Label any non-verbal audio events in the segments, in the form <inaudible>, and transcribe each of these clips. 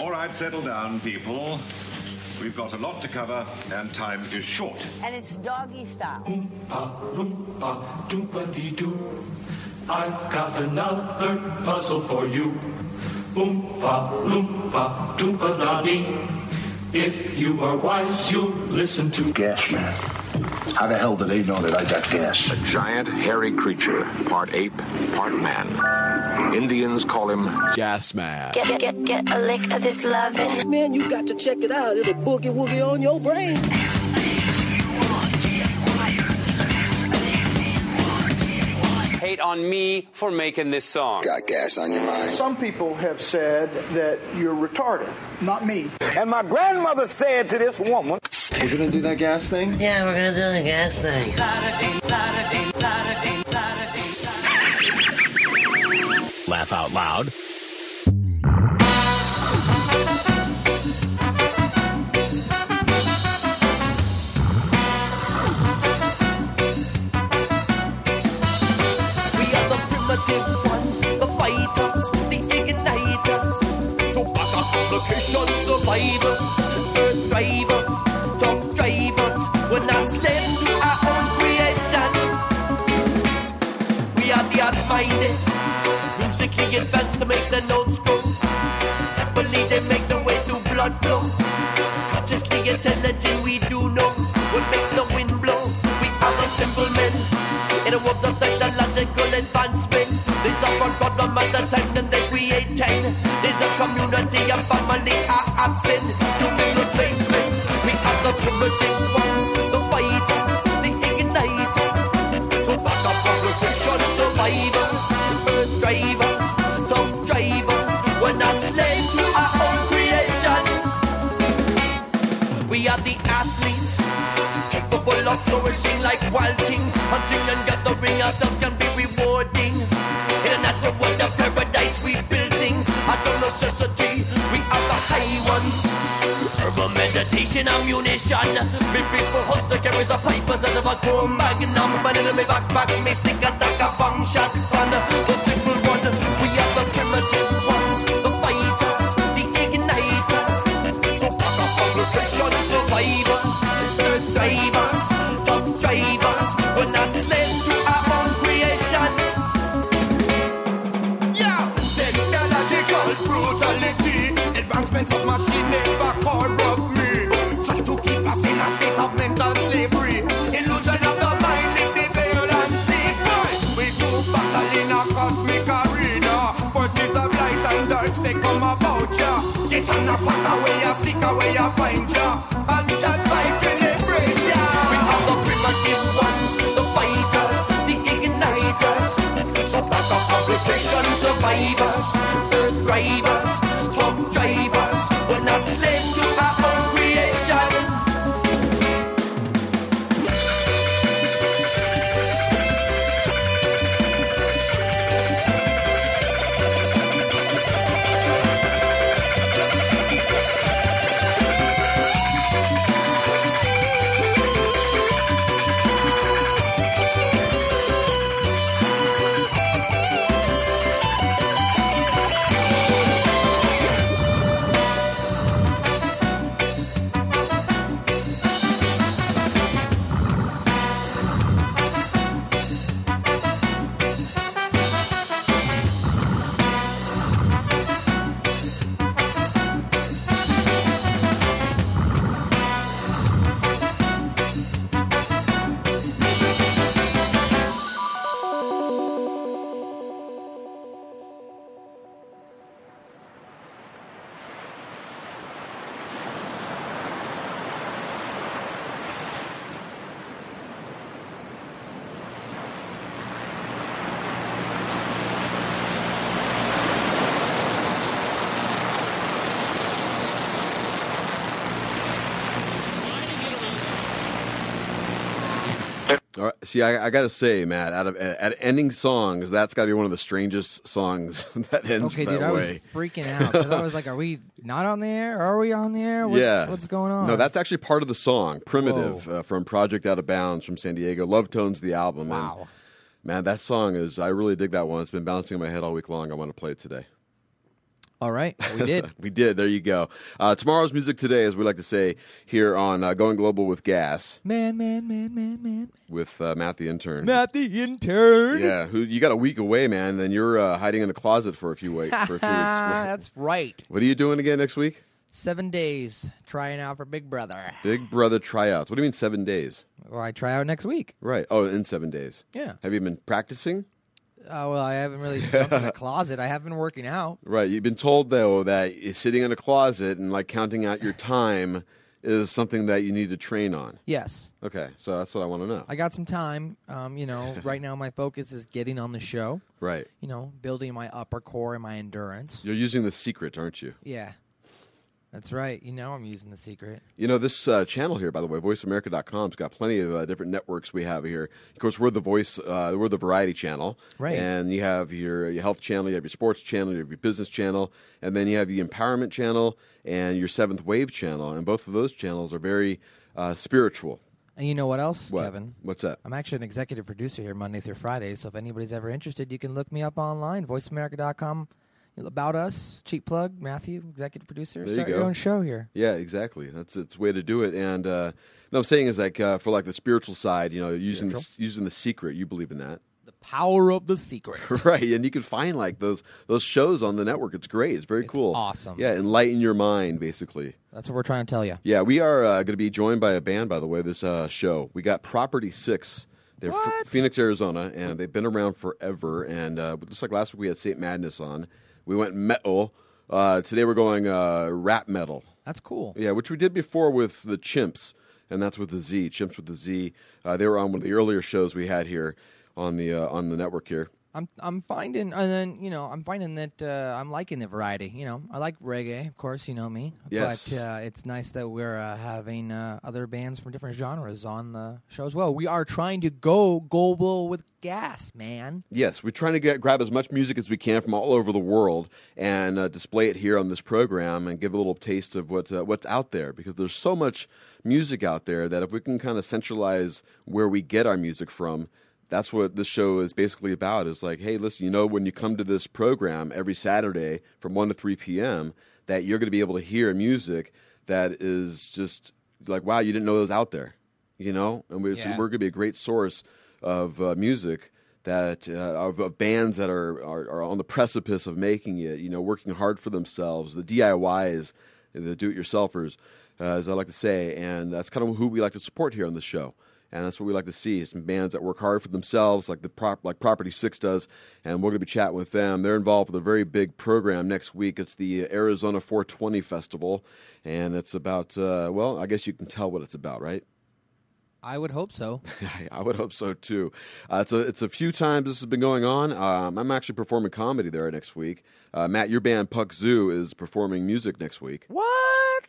All right, settle down, people. We've got a lot to cover, and time is short. And it's doggy style. Oompa, loompa, doompa-dee-doo. I've got another puzzle for you. Oompa, loompa, doompa-da-dee. If you are wise, you'll listen to Gas man. How the hell do they know that I got gas? A giant, hairy creature, part ape, part man. Indians call him Gas Man. Get, get, get, get a lick of this lovin'. Man, you got to check it out. It'll boogie woogie on your brain. Hate on me for making this song. Got gas on your mind. Some people have said that you're retarded. Not me. And my grandmother said to this woman, We're gonna do that gas thing? Yeah, we're gonna do the gas thing. Laugh out loud. Ones, the fighters, the igniters. So back survivors, earth drivers, musically advanced to make the notes grow. Carefully they make the way through blood flow. Consciously intelligent, we do know what makes the wind blow. We are the simple men in a world of technological advancement. A one problem at a time, then they create ten. There's a community and family are absent. Human replacement. We are the primitive flourishing like wild kings. Hunting and gathering ourselves can be rewarding. In a natural world of paradise, we build things out of necessity. We are the high ones. Herbal meditation, ammunition. Me peaceful holster carries a pipers out of a chrome magnum. But in my backpack, me stick attack a bang shot ya. Get on a path away, ya seek away, ya find ya. And just fight and embrace ya. We are the primitive ones, the fighters, the igniters. So back up complication survivors, earth drivers, See, I, I got to say, Matt, out of at ending songs, that's got to be one of the strangest songs <laughs> that ends Okay, that dude, I was way. freaking out because I was like, "Are we not on the air? Are we on the air? What's, yeah, what's going on?" No, that's actually part of the song, "Primitive" uh, from Project Out of Bounds from San Diego. Love Tones, the album. Wow. And, man, that song is. I really dig that one. It's been bouncing in my head all week long. I want to play it today. All right, we did. <laughs> we did. There you go. Uh, tomorrow's music today, as we like to say here on uh, Going Global with Gas man, man, man, man, man. with uh, Matt the intern. Matt the intern. Yeah, who you got a week away, man? Then you're uh, hiding in a closet for a few weeks. For a few weeks. <laughs> <laughs> That's right. What are you doing again next week? Seven days trying out for Big Brother. Big Brother tryouts. What do you mean seven days? Well, I try out next week. Right. Oh, in seven days. Yeah. Have you been practicing? Oh well, I haven't really <laughs> jumped in the closet. I have been working out. Right. You've been told though that sitting in a closet and like counting out your time is something that you need to train on. Yes, Okay, so that's what I want to know. I got some time. Um, you know, <laughs> right now my focus is getting on the show. Right. You know, building my upper core and my endurance. You're using the secret, aren't you? Yeah, that's right. You know, I'm using the secret. You know, this uh, channel here, by the way, VoiceAmerica.com's got plenty of uh, different networks we have here. Of course, we're the voice, uh, we're the variety channel. Right. And you have your, your health channel, you have your sports channel, you have your business channel, and then you have the empowerment channel and your seventh wave channel. And both of those channels are very uh, spiritual. And you know what else, What? Kevin? What's that? I'm actually an executive producer here Monday through Friday. So if anybody's ever interested, you can look me up online, voiceamerica.com. About us, cheap plug, Matthew, executive producer. There you Start go. your own show here. Yeah, exactly. That's its way to do it. And uh, what I'm saying is like uh, for like the spiritual side, you know, using Spiritual? using the secret. You believe in that, The power of the secret. <laughs> right? And you can find like those those shows on the network. It's great. It's very It's cool. awesome. Yeah, enlighten your mind, basically. That's what we're trying to tell you. Yeah, we are uh, going to be joined by a band, by the way, this uh, show. We got Property Six. They're? Phoenix, Arizona, and they've been around forever. And uh, just like last week, we had St. Madness on. We went metal. Uh, today, we're going uh, rap metal. That's cool. Yeah, which we did before with the Chimps, and that's with the Z. Chimps with the Z. Uh, they were on one of the earlier shows we had here on the uh, on the network here. I'm I'm finding, and then you know, I'm finding that uh, I'm liking the variety. You know, I like reggae, of course, you know me. Yes. But uh, it's nice that we're uh, having uh, other bands from different genres on the show as well. We are trying to go global with gas, man. Yes, we're trying to get grab as much music as we can from all over the world and uh, display it here on this program and give a little taste of what uh, what's out there because there's so much music out there that if we can kind of centralize where we get our music from, that's what this show is basically about. Is like, hey, listen, you know, when you come to this program every Saturday from one to three p.m., that you're going to be able to hear music that is just like, wow, you didn't know it was out there, you know, and we're, so we're going to be a great source of uh, music that uh, of, of bands that are, are are on the precipice of making it, you know, working hard for themselves, the DIYs, the do-it-yourselfers, uh, as I like to say, and that's kind of who we like to support here on the show. And that's what we like to see: some bands that work hard for themselves, like the prop, like Property Six does. And we're going to be chatting with them. They're involved with a very big program next week. It's the Arizona 420 Festival, and it's about uh, well, I guess you can tell what it's about, right? I would hope so. <laughs> I would hope so too. Uh, it's a it's a few times this has been going on. Um, I'm actually performing comedy there next week. Uh, Matt, your band Puck Zoo is performing music next week. What?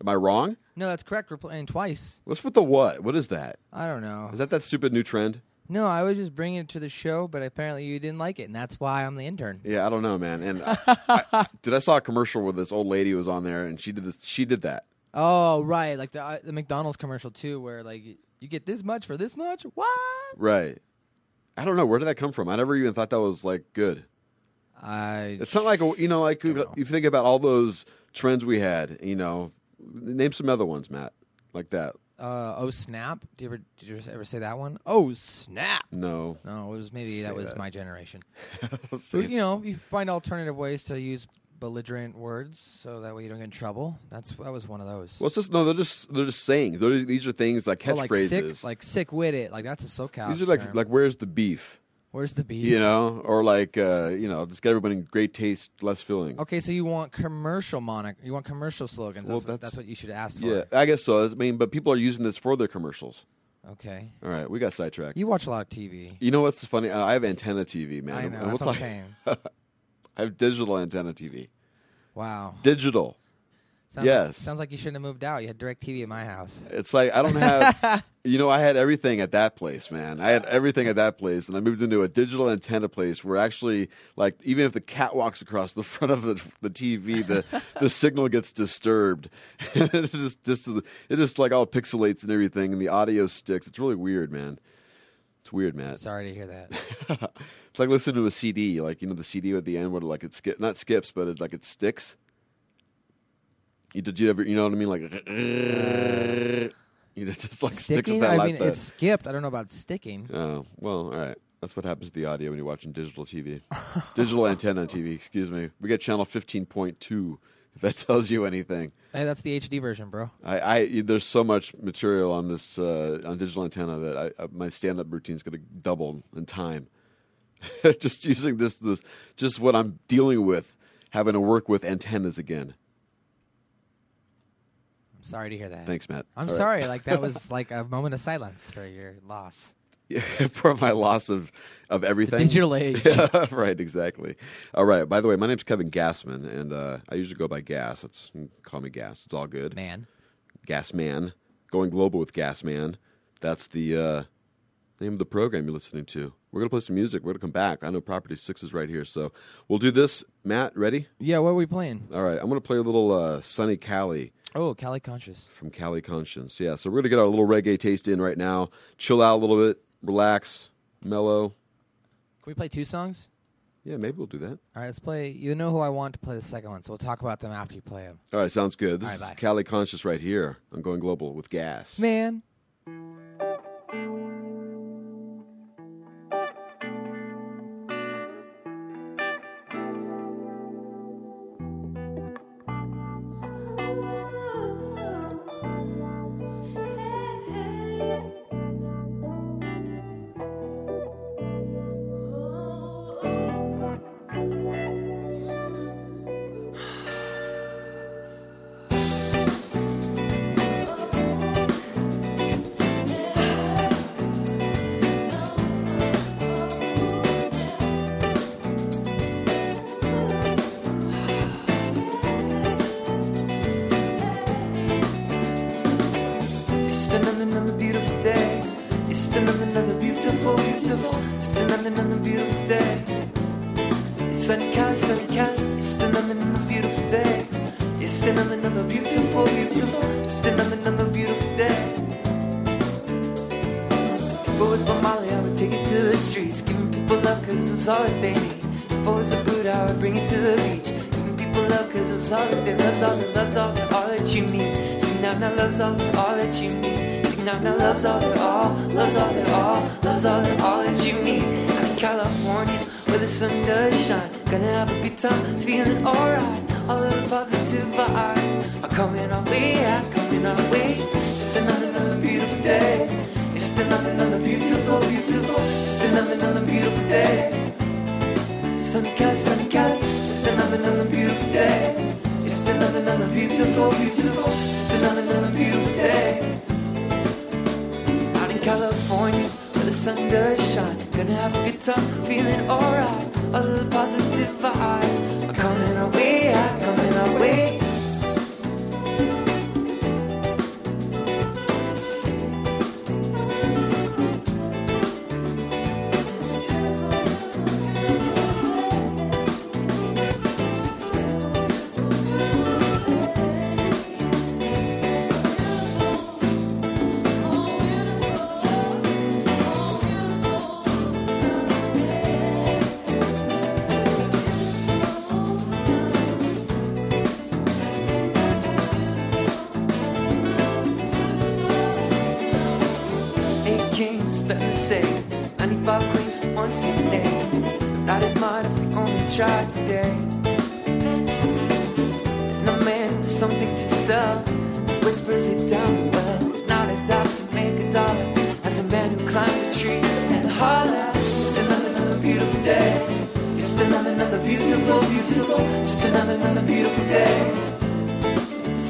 Am I wrong? No, that's correct. We're playing twice. What's with the what? What is that? I don't know. Is that that stupid new trend? No, I was just bringing it to the show, but apparently you didn't like it, and that's why I'm the intern. Yeah, I don't know, man. And I, <laughs> I, dude, I saw a commercial where this old lady was on there, and she did this. She did that. Oh, right, like the uh, the McDonald's commercial too, where like you get this much for this much. What? Right. I don't know where did that come from. I never even thought that was like good. I. It's not like you know, like Don't you think about all those trends we had. You know, name some other ones, Matt, like that. Uh, oh snap! Did you ever did you ever say that one? Oh snap! No. No, it was maybe that was that. my generation. <laughs> You know, you find alternative ways to use belligerent words so that way you don't get in trouble. That's that was one of those. Well, it's just no. They're just they're just saying. They're, these are things like Oh, like catchphrases. sick, like sick with it. Like that's a SoCal. these are like term. like where's the beef? where's the beef? You know, or like uh, you know, just get everybody in great taste, less filling. Okay, so you want commercial monic? You want commercial slogans? Well, That's, what, that's- that's what you should ask for. Yeah, I guess so. I mean, but people are using this for their commercials. Okay. All right, we got sidetracked. You, watch a lot of TV. You know what's funny? I have antenna TV, man. I know. we'll That's what I'm saying. <laughs> I have digital antenna TV. Wow. Digital. Sounds Yes. Like, sounds like you shouldn't have moved out. You had DirecTV at my house. It's like I don't have, <laughs> you know, I had everything at that place, man. I had everything at that place, and I moved into a digital antenna place where actually, like, even if the cat walks across the front of the, the TV, the the <laughs> signal gets disturbed. <laughs> it just, just it just like all pixelates and everything, and the audio sticks. It's really weird, man. It's weird, Matt. <laughs> Sorry to hear that. it's like listening to a CD, like you know the CD at the end where like it skip, not skips, but it, like it sticks. You did you ever, you know what I mean? Like, <laughs> you know, <laughs> just like sticks with that I mean, it's skipped. I don't know about sticking. Oh well, all right. That's what happens to the audio when you're watching digital TV, digital antenna TV. Excuse me. We get channel fifteen point two. If <laughs> that tells you anything. Hey, that's the HD version, bro. I, I there's so much material on this uh, on digital antenna that I, I, my stand up routine is going to double in time. <laughs> just using this this just what I'm dealing with, having to work with antennas again. I'm sorry to hear that. Thanks, Matt. I'm All right. sorry. Like that <laughs> was like a moment of silence for your loss. <laughs> for my loss of of everything. digital <laughs> age. Yeah, right, exactly. All right. By the way, my name's Kevin Gassman, and uh, I usually go by Gas. It's call me Gas. It's all good. Man. Gas Man. Going global with Gas Man. That's the uh, name of the program you're listening to. We're gonna play some music. We're gonna come back. I know Property Six is right here, so we'll do this. Matt, ready? Yeah. What are we playing? All right. I'm gonna play a little uh, Sunny Cali Oh, Cali Conscious. from Cali Conscious. Yeah, so we're gonna get our little reggae taste in right now. Chill out a little bit, relax, mellow. Can we play two songs? Yeah, maybe we'll do that. All right, let's play. You know who I want to play the second one, so we'll talk about them after you play them. All right, sounds good. This All right, is bye. Cali Conscious right here. I'm going global with gas. Man.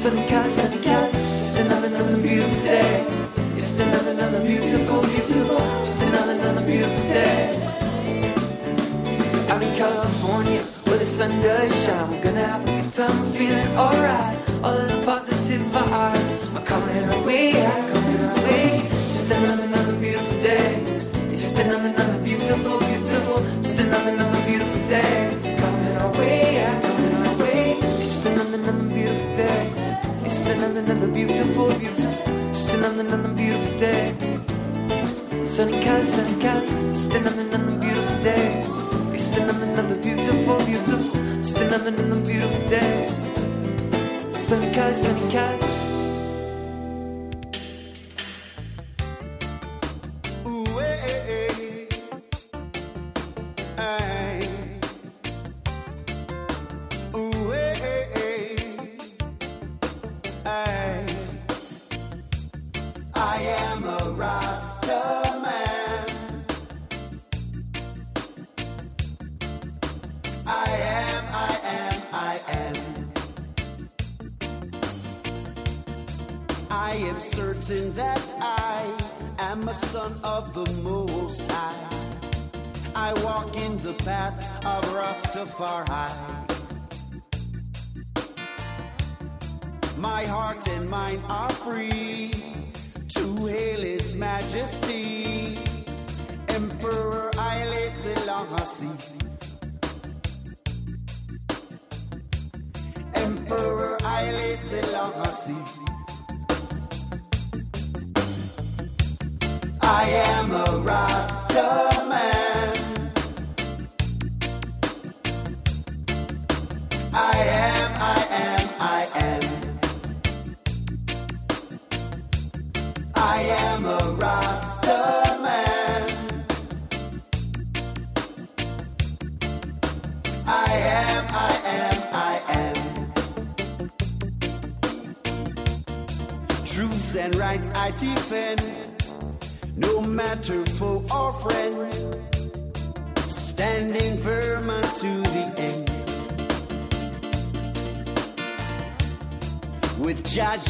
Sunny Cali, sunny Cali Just another, another beautiful day. Just another, another beautiful, beautiful Just another, another beautiful day. So out in California Where the sun does shine. We're gonna have a good time, we're feeling alright. All of the positive vibes Are coming our way, are another beautiful, beautiful another, beautiful day. It's just another, beautiful beautiful, just another, beautiful day. Sunny Cali,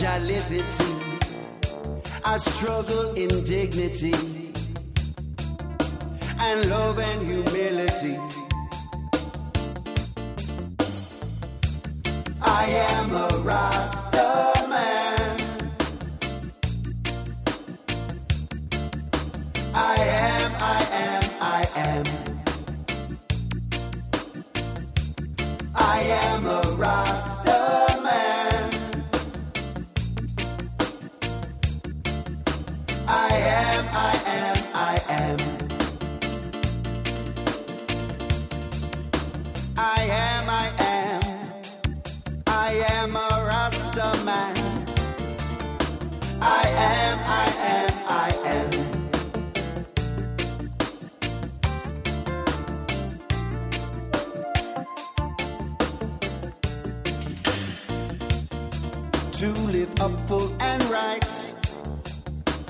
With Jaja liberty, I struggle in dignity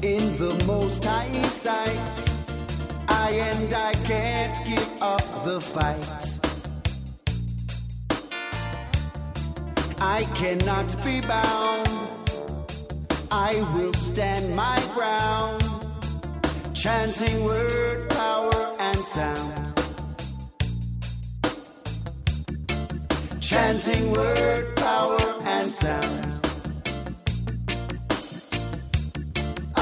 in the most high sight. I and I can't give up the fight. I cannot be bound. I will stand my ground, chanting word, power, and sound. Chanting word, power, and sound.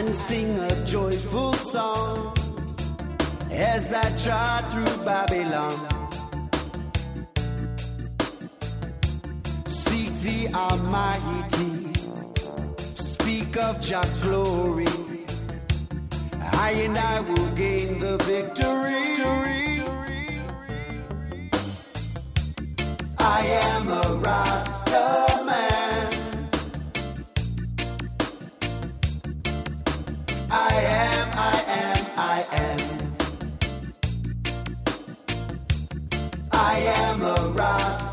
and sing a joyful song as I trot through Babylon. Seek the Almighty, speak of Jah glory. I and I will gain the victory. I am a Rasta I am, I am, I am. I am a Rasta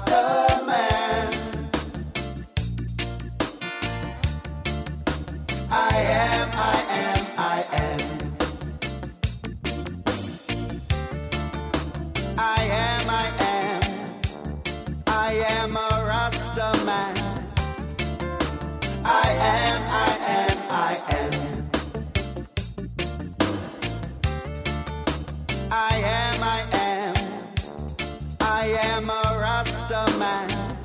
Rasta man.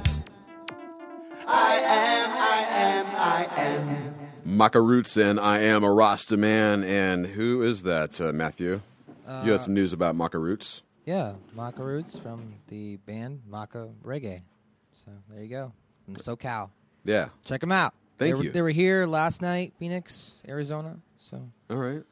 I am, I am, I am. Maca Roots and I am a Rasta man. And who is that, uh, Matthew? you had some news about Maca Roots. Yeah, Maca Roots from the band Maca Reggae. So there you go. From SoCal. Yeah. Check them out. Thank they were, you. They were here last night, Phoenix, Arizona. So All right.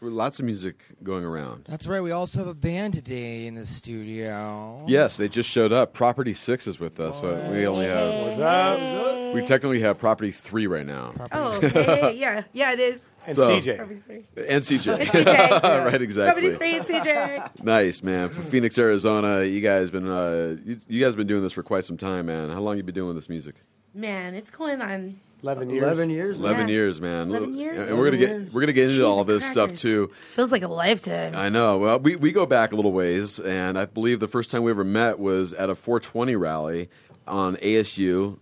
Well, Lots of music going around. that's right. We also have a band today in the studio. Yes, they just showed up. Property Six is with us, but we only have. What's up? We technically have Property Three right now. Oh, okay. <laughs> yeah, yeah, it is. And So- CJ. Probably three. And CJ. And CJ. <laughs> right, exactly. Probably three and CJ. Nice, man. From Phoenix, Arizona. You guys been uh, you, you guys been doing this for quite some time, man. How long you been doing this music? Man, it's going on 11 years. 11 years. Eleven Yeah. years, man. 11 years? And we're gonna get we're gonna get into Cheese all and this stuff too. Feels like a lifetime. I know. Well, we, we go back a little ways, and I believe the first time we ever met was at a 420 rally on ASU.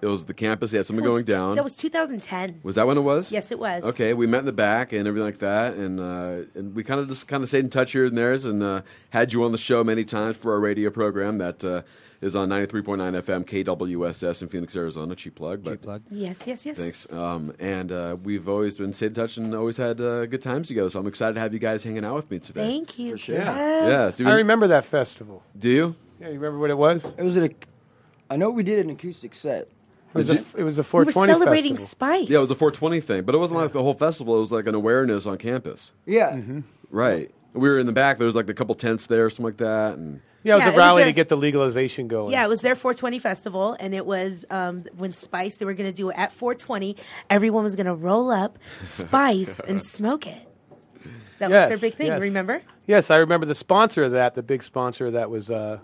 It was the campus. They had something going down. That was 2010. Was that when it was? Yes, it was. Okay, we met in the back and everything like that, and uh, and we kind of just kind of stayed in touch here and there, and uh, had you on the show many times for our radio program that uh, is on 93.9 FM KWSS in Phoenix, Arizona. Cheap plug, but Cheap plug. Yes, yes, yes. Thanks. Um, and uh, we've always been stayed in touch and always had uh, good times together. So I'm excited to have you guys hanging out with me today. Thank you. sure. Yeah. Yeah. I remember that festival. Do you? Yeah, you remember what it was? It was an. ac- I know we did an acoustic set. It was, a, it was a We were 420 celebrating festival. Spice. Yeah, it was a 420 thing, but it wasn't like the whole festival. It was like an awareness on campus. Yeah. Mm-hmm. Right. We were in the back. There was like a couple tents there, something like that, and Yeah, it was Yeah, a it was rally their- to get the legalization going. Yeah, it was their 420 festival, and it was um, when Spice they were going to do it at 420. Everyone was going to roll up <laughs> Spice and smoke it. That Yes, was their big thing. yes. Remember? Yes, I remember the sponsor of that. The big sponsor of that was uh,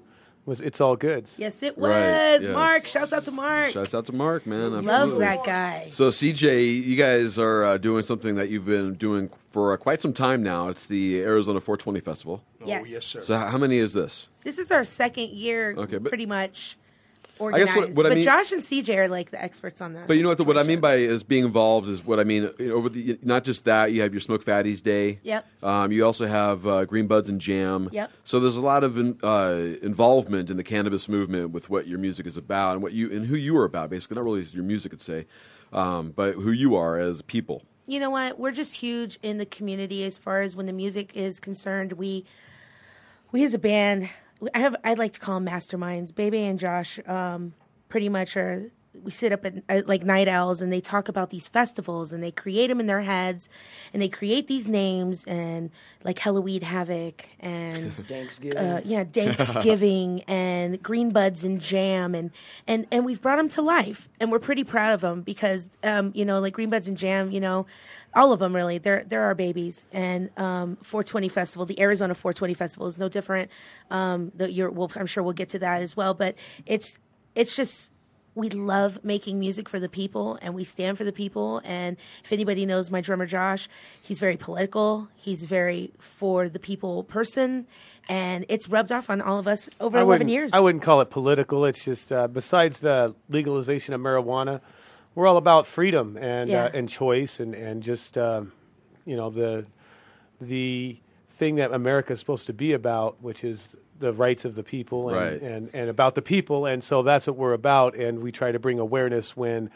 was It's All Goods. Yes, it was. Right, yes. Mark, shouts out to Mark. shouts out to Mark, man. Love that guy. So, CJ, you guys are uh, doing something that you've been doing for uh, quite some time now. It's the Arizona 420 Festival. Yes. yes, sir. So, how many is this? This is our second year, Okay, but- pretty much guess organized. what- what I but mean- Josh and CJ are like the experts on that. But you know what? The, what I mean by is being involved is what I mean you know, over the not just that. You have your Smoke Fatties Day. Yep. Um, you also have uh, Green Buds and Jam. Yep. So there's a lot of in, uh, involvement in the cannabis movement with what your music is about and what you and who you are about. Basically, not really your music, I'd say, um, but who you are as people. you know what? We're just huge in the community as far as when the music is concerned. We we as a band, I have I'd like to call them masterminds. Baby and Josh, um, pretty much are. We sit up at, at like night owls and they talk about these festivals and they create them in their heads and they create these names and like Halloween Havoc and <laughs> Thanksgiving. uh, yeah, <laughs> Thanksgiving and Green Buds and Jam and and and we've brought them to life and we're pretty proud of them because um, you know like Green Buds and Jam, you know, all of them really. They're they're our babies. And um, 420 Festival, the Arizona 420 Festival is no different. Um, the well, I'm sure we'll get to that as well, but it's it's just we love making music for the people and we stand for the people. And if anybody knows my drummer josh he's very political. He's very for the people person. And it's rubbed off on all of us over I 11 years. I wouldn't call it political. It's just uh, besides the legalization of marijuana, we're all about freedom and Yeah. uh, and choice and and just um, you know the the thing that America is supposed to be about, which is the rights of the people and, Right. and and about the people, and so that's what we're about. And we try to bring awareness when.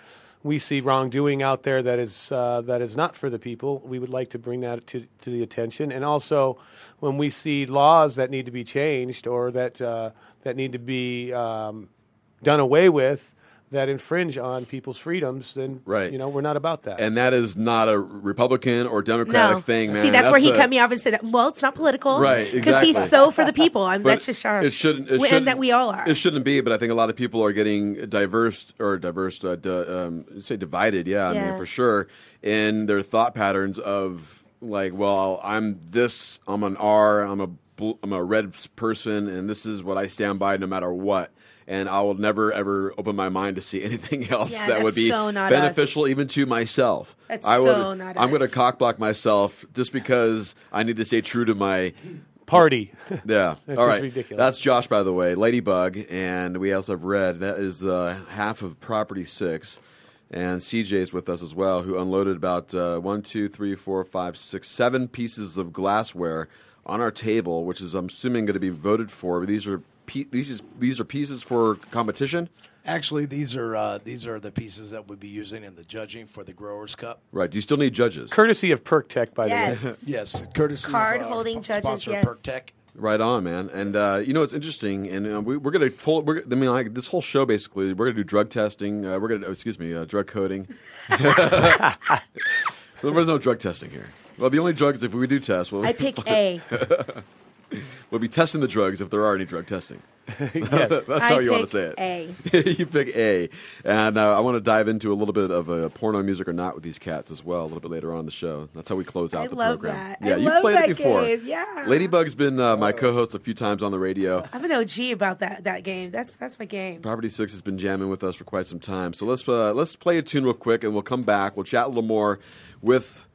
We see wrongdoing out there that is uh, that is not for the people. We would like to bring that to, to the attention, and also when we see laws that need to be changed or that uh, that need to be um, done away with that infringe on people's freedoms, then Right. you know we're not about that. And that is not a Republican or Democratic no thing, man. see that's, where he a- cut me off and said well it's not political Right, because he's so for the people I'm, that's just josh It shouldn't. It and shouldn't that we all are It shouldn't be, but I think a lot of people are getting diverse or diverse. Uh, di- um, say divided. Yeah, I mean for sure in their thought patterns of like, well, I'm this. I'm an R. I'm a bl- I'm a red person, and this is what I stand by no matter what. And I will never ever open my mind to see <laughs> anything else Yeah, that would be so not beneficial even to myself. That's I would, so not I'm going to cock block myself just because I need to stay true to my Party. <laughs> Yeah. <laughs> That's All just right. ridiculous. That's Josh, by the way. Ladybug, and we also have Red. That is uh, half of Property Six, and CJ's with us as well, who unloaded about uh, one, two, three, four, five, six, seven pieces of glassware on our table, which is I'm assuming going to be voted for. These are pe- these is, these are pieces for competition. Actually, these are uh, these are the pieces that we'll be using in the judging for the Growers Cup. Right. Do you still need judges? Courtesy of Perk Tech, by the way. Yes. <laughs> yes, courtesy Card of, uh, holding judges, sponsor yes. Perk Tech. Right on, man. And uh, you know it's interesting, and uh, we, we're gonna. Full, we're, I mean, like this whole show basically, we're gonna do drug testing. Uh, we're gonna, oh, excuse me, uh, drug coding. <laughs> <laughs> There's no drug testing here. Well, the only drugs if we do test, well, I pick A. <laughs> we'll be testing the drugs if there are any drug testing. <laughs> Yes. <laughs> That's I how you want to say it. you pick A, and uh, I want to dive into a little bit of uh, porno music or not with these cats as well a little bit later on in the show. That's how we close out I the love program. that. Yeah, I you've love played that it before. game, yeah. Ladybug's been uh, my co-host a few times on the radio. I'm an OG about that that game. That's that's my game. Property Six has been jamming with us for quite some time. So let's uh, let's play a tune real quick, and we'll come back. We'll chat a little more with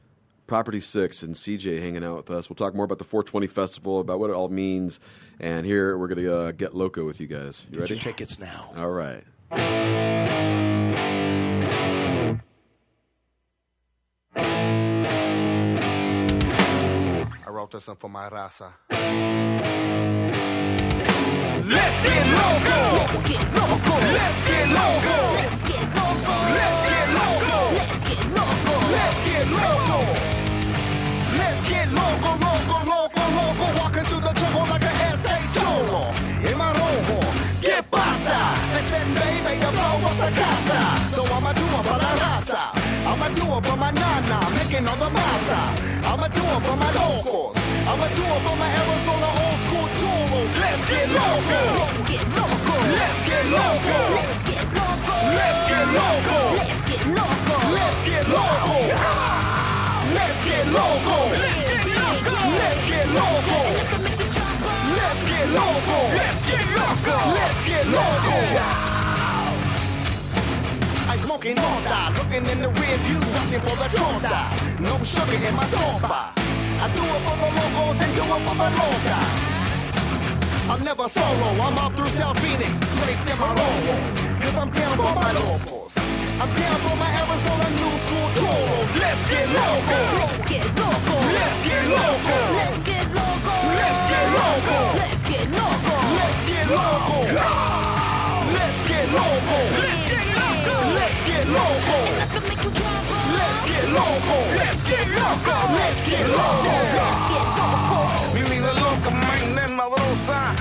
Property Six and CJ hanging out with us. We'll talk more about the 420 Festival, about what it all means, and here we're gonna uh, get loco with you guys. You Get ready? your tickets now. All right. I wrote this one for my raza. Let's get loco. Let's get loco. Let's get loco. Let's get loco. Let's get loco. Let's get loco. Let's get loco. Let's get loco, loco, loco, loco. Walking through the jungle like a S.A. cholo. In my rojo. ¿Qué pasa? They said, baby, to blow up the casa. So I'ma do it for la raza. I'ma do it for my nana, making all the masa. I'ma do it for my locals. I'ma do it for my Arizona old school cholos. Let's get loco. Let's get loco. Let's get loco. Let's get loco. Let's get loco. Let's get loco. Let's get loco. Let's get loco. Let's get loco. Loco. Let's get loco. Let's get loco. Let's get loco. I'm smoking looking in the for the. No sugar in my. I do it for the locals and do it for the. I'm never solo, I'm off through South Phoenix, straight to my roll. Cause I'm down for my locals. I'm down for my Arizona new school cholos. Let's get loco. Let's get loco. Let's get loco. Let's get loco. Let's get loco. Let's get loco. Let's get loco. Let's get loco. Let's get loco. Let's get loco. Let's get loco. Let's get loco. Let's get loco.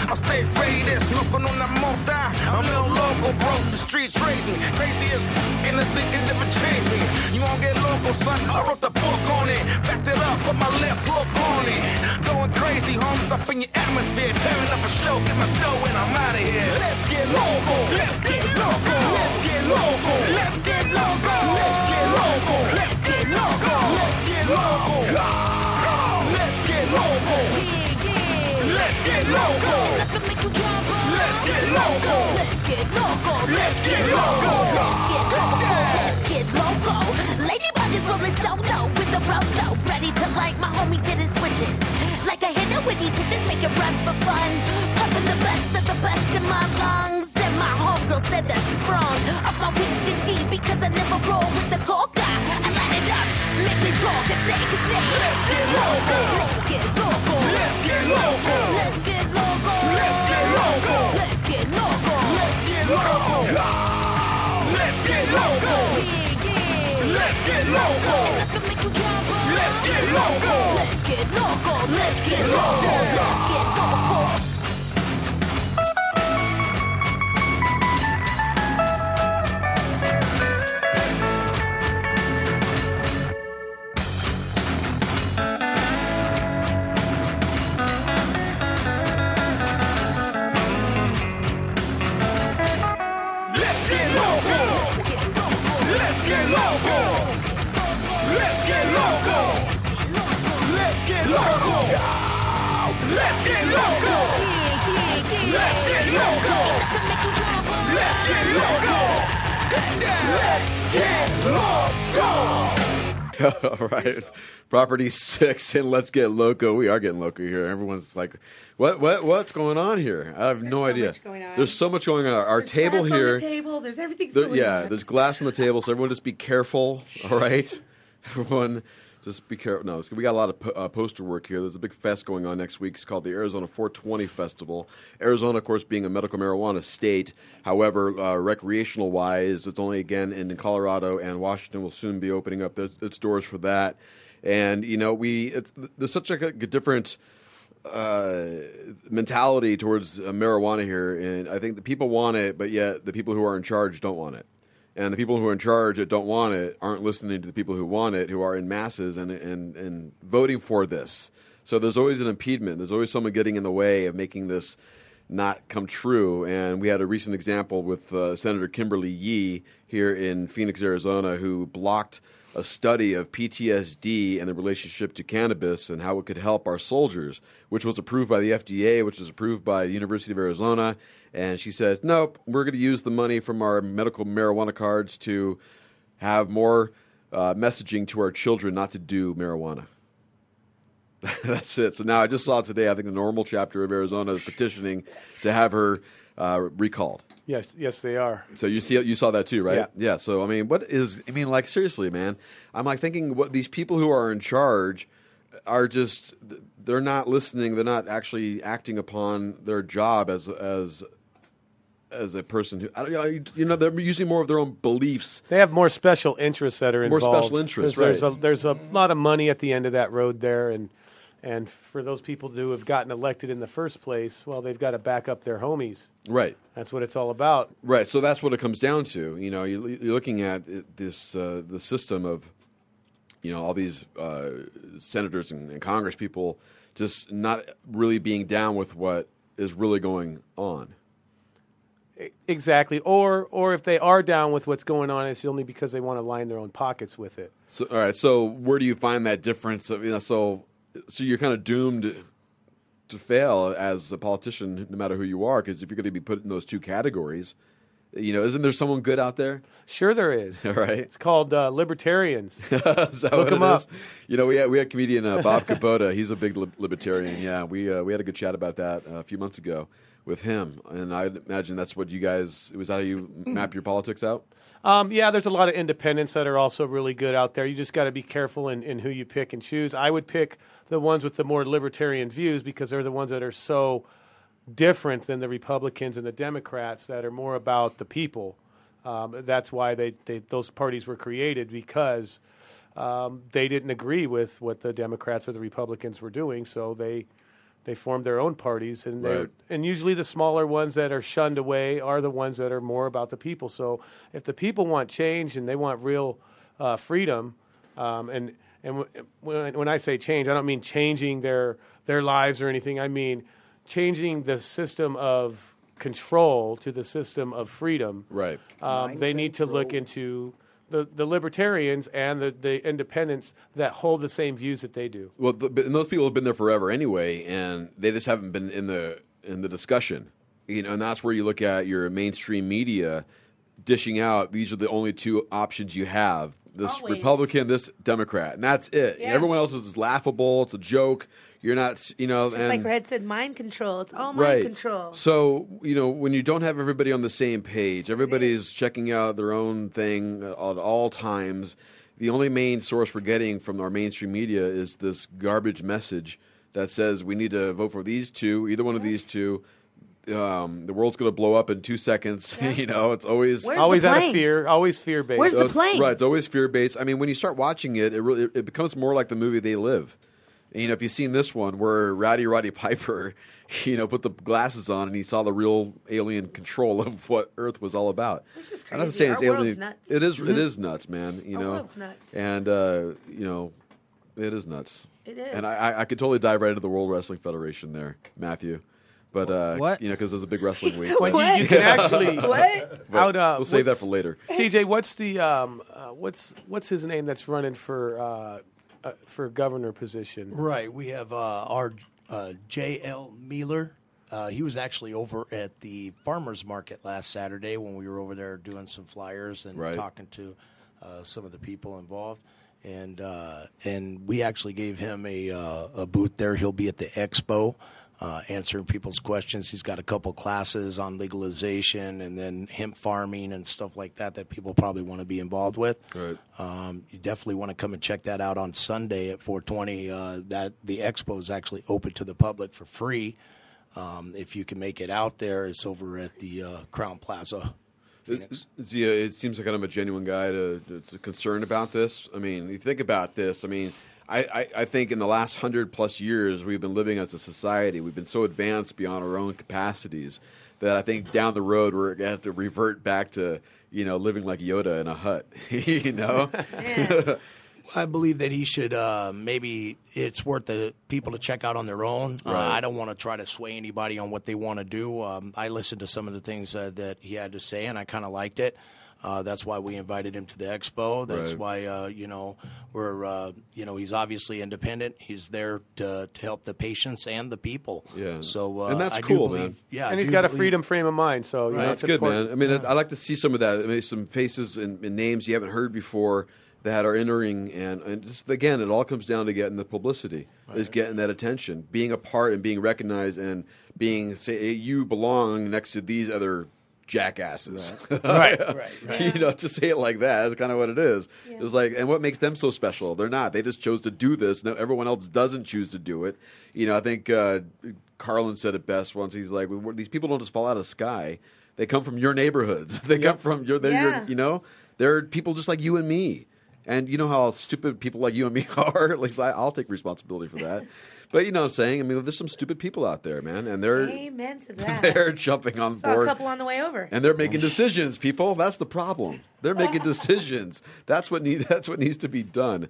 I stay faded, smoking on that mota. I'm a little loco, bro. The streets raise me. Crazy as fuck, and I think it never changed me. You won't get loco, son. I wrote the book on it. Backed it up, put my left hook on it. Going crazy, homies, up in your atmosphere. Tearing up a show, get my dough, and I'm out of here. Let's get loco. Let's get loco. Let's get loco. Let's get loco. Let's get loco. Loco. Let's get loco. Let's get loco. Let's get loco. Let's get loco. Ladybug is rolling solo with the rolo, ready to light my homies hitting switches. Like a hitter with these bitches making runs for fun. Pumping the best of the best in my lungs. And my homegirl said they're sprung. Up my weak <laughs> All right, Property Six, and let's get loco. We are getting loco here. Everyone's like, "What? What? What's going on here?" I have no idea. much going on. There's so much going on. Our There's table glass here. On the table. There's everything. There- yeah, there's glass on the table, so everyone just be careful. All right, <laughs> everyone. Just be careful. No, we got a lot of po- uh, poster work here. There's a big fest going on next week. It's called the Arizona 420 Festival. Arizona, of course, being a medical marijuana state. However, uh, recreational wise, it's only again in Colorado and Washington will soon be opening up its, doors for that. And you know, we there's such a, a different uh, mentality towards uh, marijuana here, and I think the people want it, but yet the people who are in charge don't want it. And the people who are in charge that don't want it aren't listening to the people who want it, who are in masses and, and, and voting for this. So there's always an impediment. There's always someone getting in the way of making this not come true. And we had a recent example with uh, Senator Kimberly Yee here in Phoenix, Arizona, who blocked a study of PTSD and the relationship to cannabis and how it could help our soldiers, which was approved by the FDA, which was approved by the University of Arizona. And she says, nope, we're going to use the money from our medical marijuana cards to have more uh, messaging to our children not to do marijuana. <laughs> That's it. So now I just saw today, I think the NORML chapter of Arizona is petitioning to have her uh, recalled. Yes, yes, they are. So you see, you saw that too, right? Yeah. Yeah. So I mean, what is? I mean, like seriously, man. I'm like thinking, what these people who are in charge are just they're not listening. They're not actually acting upon their job as as as a person who I don't. You know, they're using more of their own beliefs. They have more special interests that are involved. More special interests, There's- right. There's a, there's a lot of money at the end of that road there, and and for those people who have gotten elected in the first place, well, they've got to back up their homies. Right. That's what it's all about. Right. So that's what it comes down to. You know, you, you're looking at this uh, the system of you know all these uh, senators and, and Congress people just not really being down with what is really going on. Exactly. Or or if they are down with what's going on, it's only because they want to line their own pockets with it. So, all right. So, where do you find that difference? Of, you know, so, so you're kind of doomed to fail as a politician, no matter who you are, because if you're going to be put in those two categories, you know, isn't there someone good out there? Sure, there is. <laughs> All right. It's called uh, libertarians. <laughs> Is that Look what them it up. is? You know, we had we had comedian uh, Bob Capote. He's a big lib- libertarian. Yeah, we uh, we had a good chat about that uh, a few months ago with him, and I imagine that's what you guys. Was how you map your politics out? Um, yeah, there's a lot of independents that are also really good out there. You just got to be careful in, in who you pick and choose. I would pick the ones with the more libertarian views because they're the ones that are so different than the Republicans and the Democrats that are more about the people. Um, that's why they, they those parties were created because um, they didn't agree with what the Democrats or the Republicans were doing, so they they formed their own parties, and Right. and usually the smaller ones that are shunned away are the ones that are more about the people. So if the people want change and they want real uh, freedom, um, and and when, when I say change, I don't mean changing their their lives or anything. I mean changing the system of control to the system of freedom. Right. Um, they need to look into the, the libertarians and the, the independents that hold the same views that they do. Well, th- but- and those people have been there forever anyway, and they just haven't been in the in the discussion. You know, and that's where you look at your mainstream media dishing out. These are the only two options you have: this Always. Republican, this Democrat, and that's it. Yeah. Everyone else is laughable. It's a joke. You're not, you know, Just and like Red said, mind control. It's all mind right. control. So you know, when you don't have everybody on the same page, everybody's checking out their own thing at all times. The only main source we're getting from our mainstream media is this garbage message that says we need to vote for these two, either one of these two. Um, the world's going to blow up in two seconds. <laughs> you know, it's always Where's always out of fear, always fear based. Where's the Those- plane? Right, it's always fear based. I mean, when you start watching it, it really it becomes more like the movie They Live. And, you know, if you've seen this one where Rowdy Roddy Piper, <laughs> you know, put the glasses on and he saw the real alien control of what Earth was all about. It's just I'm not saying it's alien. nuts. It is. Mhm. It is nuts, man. You Our know, world's nuts. and uh, you know, it is nuts. It is. And I, I, I could totally dive right into the World Wrestling Federation there, Matthew. But uh, What? you know, because there's a big wrestling week. Well, you, you can <laughs> actually What? <laughs> But out. Uh, we'll save that what's- for later. CJ, what's the um, uh, what's what's his name that's running for uh, uh, for governor position? Right. We have uh, our uh, J.L. Mealer. Uh, he was actually over at the farmers market last Saturday when we were over there doing some flyers and Right. talking to uh, some of the people involved. And uh, and we actually gave him a uh, a booth there. He'll be at the expo uh, answering people's questions. He's got a couple classes on legalization and then hemp farming and stuff like that that people probably want to be involved with. Right. Um, you definitely want to come and check that out on Sunday at 420. Uh, that the expo is actually open to the public for free. Um, if you can make it out there, it's over at the uh, Crowne Plaza. Is it seems like I'm a genuine guy to, to concerned about this. I mean, if you think about this, I mean, I, I, I think in the last hundred plus years we've been living as a society. We've been so advanced beyond our own capacities that I think down the road we're going to have to revert back to you know living like Yoda in a hut. <laughs> you know. I believe that he should uh, maybe it's worth the people to check out on their own. Uh, I don't want to try to sway anybody on what they want to do. Um, I listened to some of the things uh, that he had to say, and I kind of liked it. Uh, that's why we invited him to the expo. That's Right. why uh, you know we're uh, you know he's obviously independent. He's there to, to help the patients and the people. Yeah. So uh, And that's I cool, believe- man. Yeah, I and he's do got a freedom frame of mind. So you know, That's it's good, important. man. I mean, I like to see some of that. I mean, some faces and, and names you haven't heard before that are entering, and, and just again, it all comes down to getting the publicity, is getting that attention, being a part, and being recognized, and being say hey, you belong next to these other jackasses, Right, <laughs> <laughs> right, right. you know, to say it like that's kind of what it is. It's like, and what makes them so special? They're not. They just chose to do this. No, everyone else doesn't choose to do it. You know, I think uh, Carlin said it best once. He's like, these people don't just fall out of the sky. They come from your neighborhoods. <laughs> They come from your, they're Yeah. your, you know, they're people just like you and me. And you know how stupid people like you and me are. At least I, I'll take responsibility for that. But you know what I'm saying? I mean, there's some stupid people out there, man, and they're Amen to <laughs> that. they're jumping on Saw a board. couple on the way over. And they're making decisions, people. That's the problem. They're making <laughs> decisions. That's what need. <laughs> That's what needs to be done.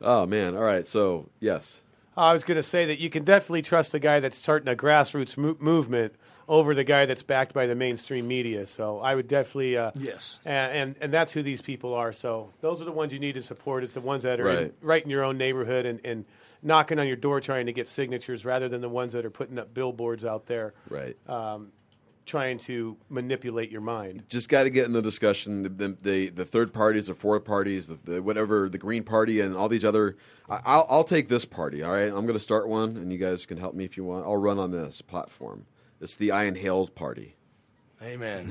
Oh man. All right. So yes. I was going to say that you can definitely trust the guy that's starting a grassroots mo- movement over the guy that's backed by the mainstream media. So I would definitely uh, Yes. and, and and that's who these people are. So those are the ones you need to support. Is the ones that are in, Right. right in your own neighborhood and, and knocking on your door trying to get signatures, rather than the ones that are putting up billboards out there, Right. um, trying to manipulate your mind. Just got to get in the discussion. The, the the the third parties, the fourth parties, the, the whatever, the Green Party, and all these other. I, I'll I'll take this party. All right. I'm going to start one, and you guys can help me if you want. I'll run on this platform. It's the I Inhaled Party. <laughs> Amen.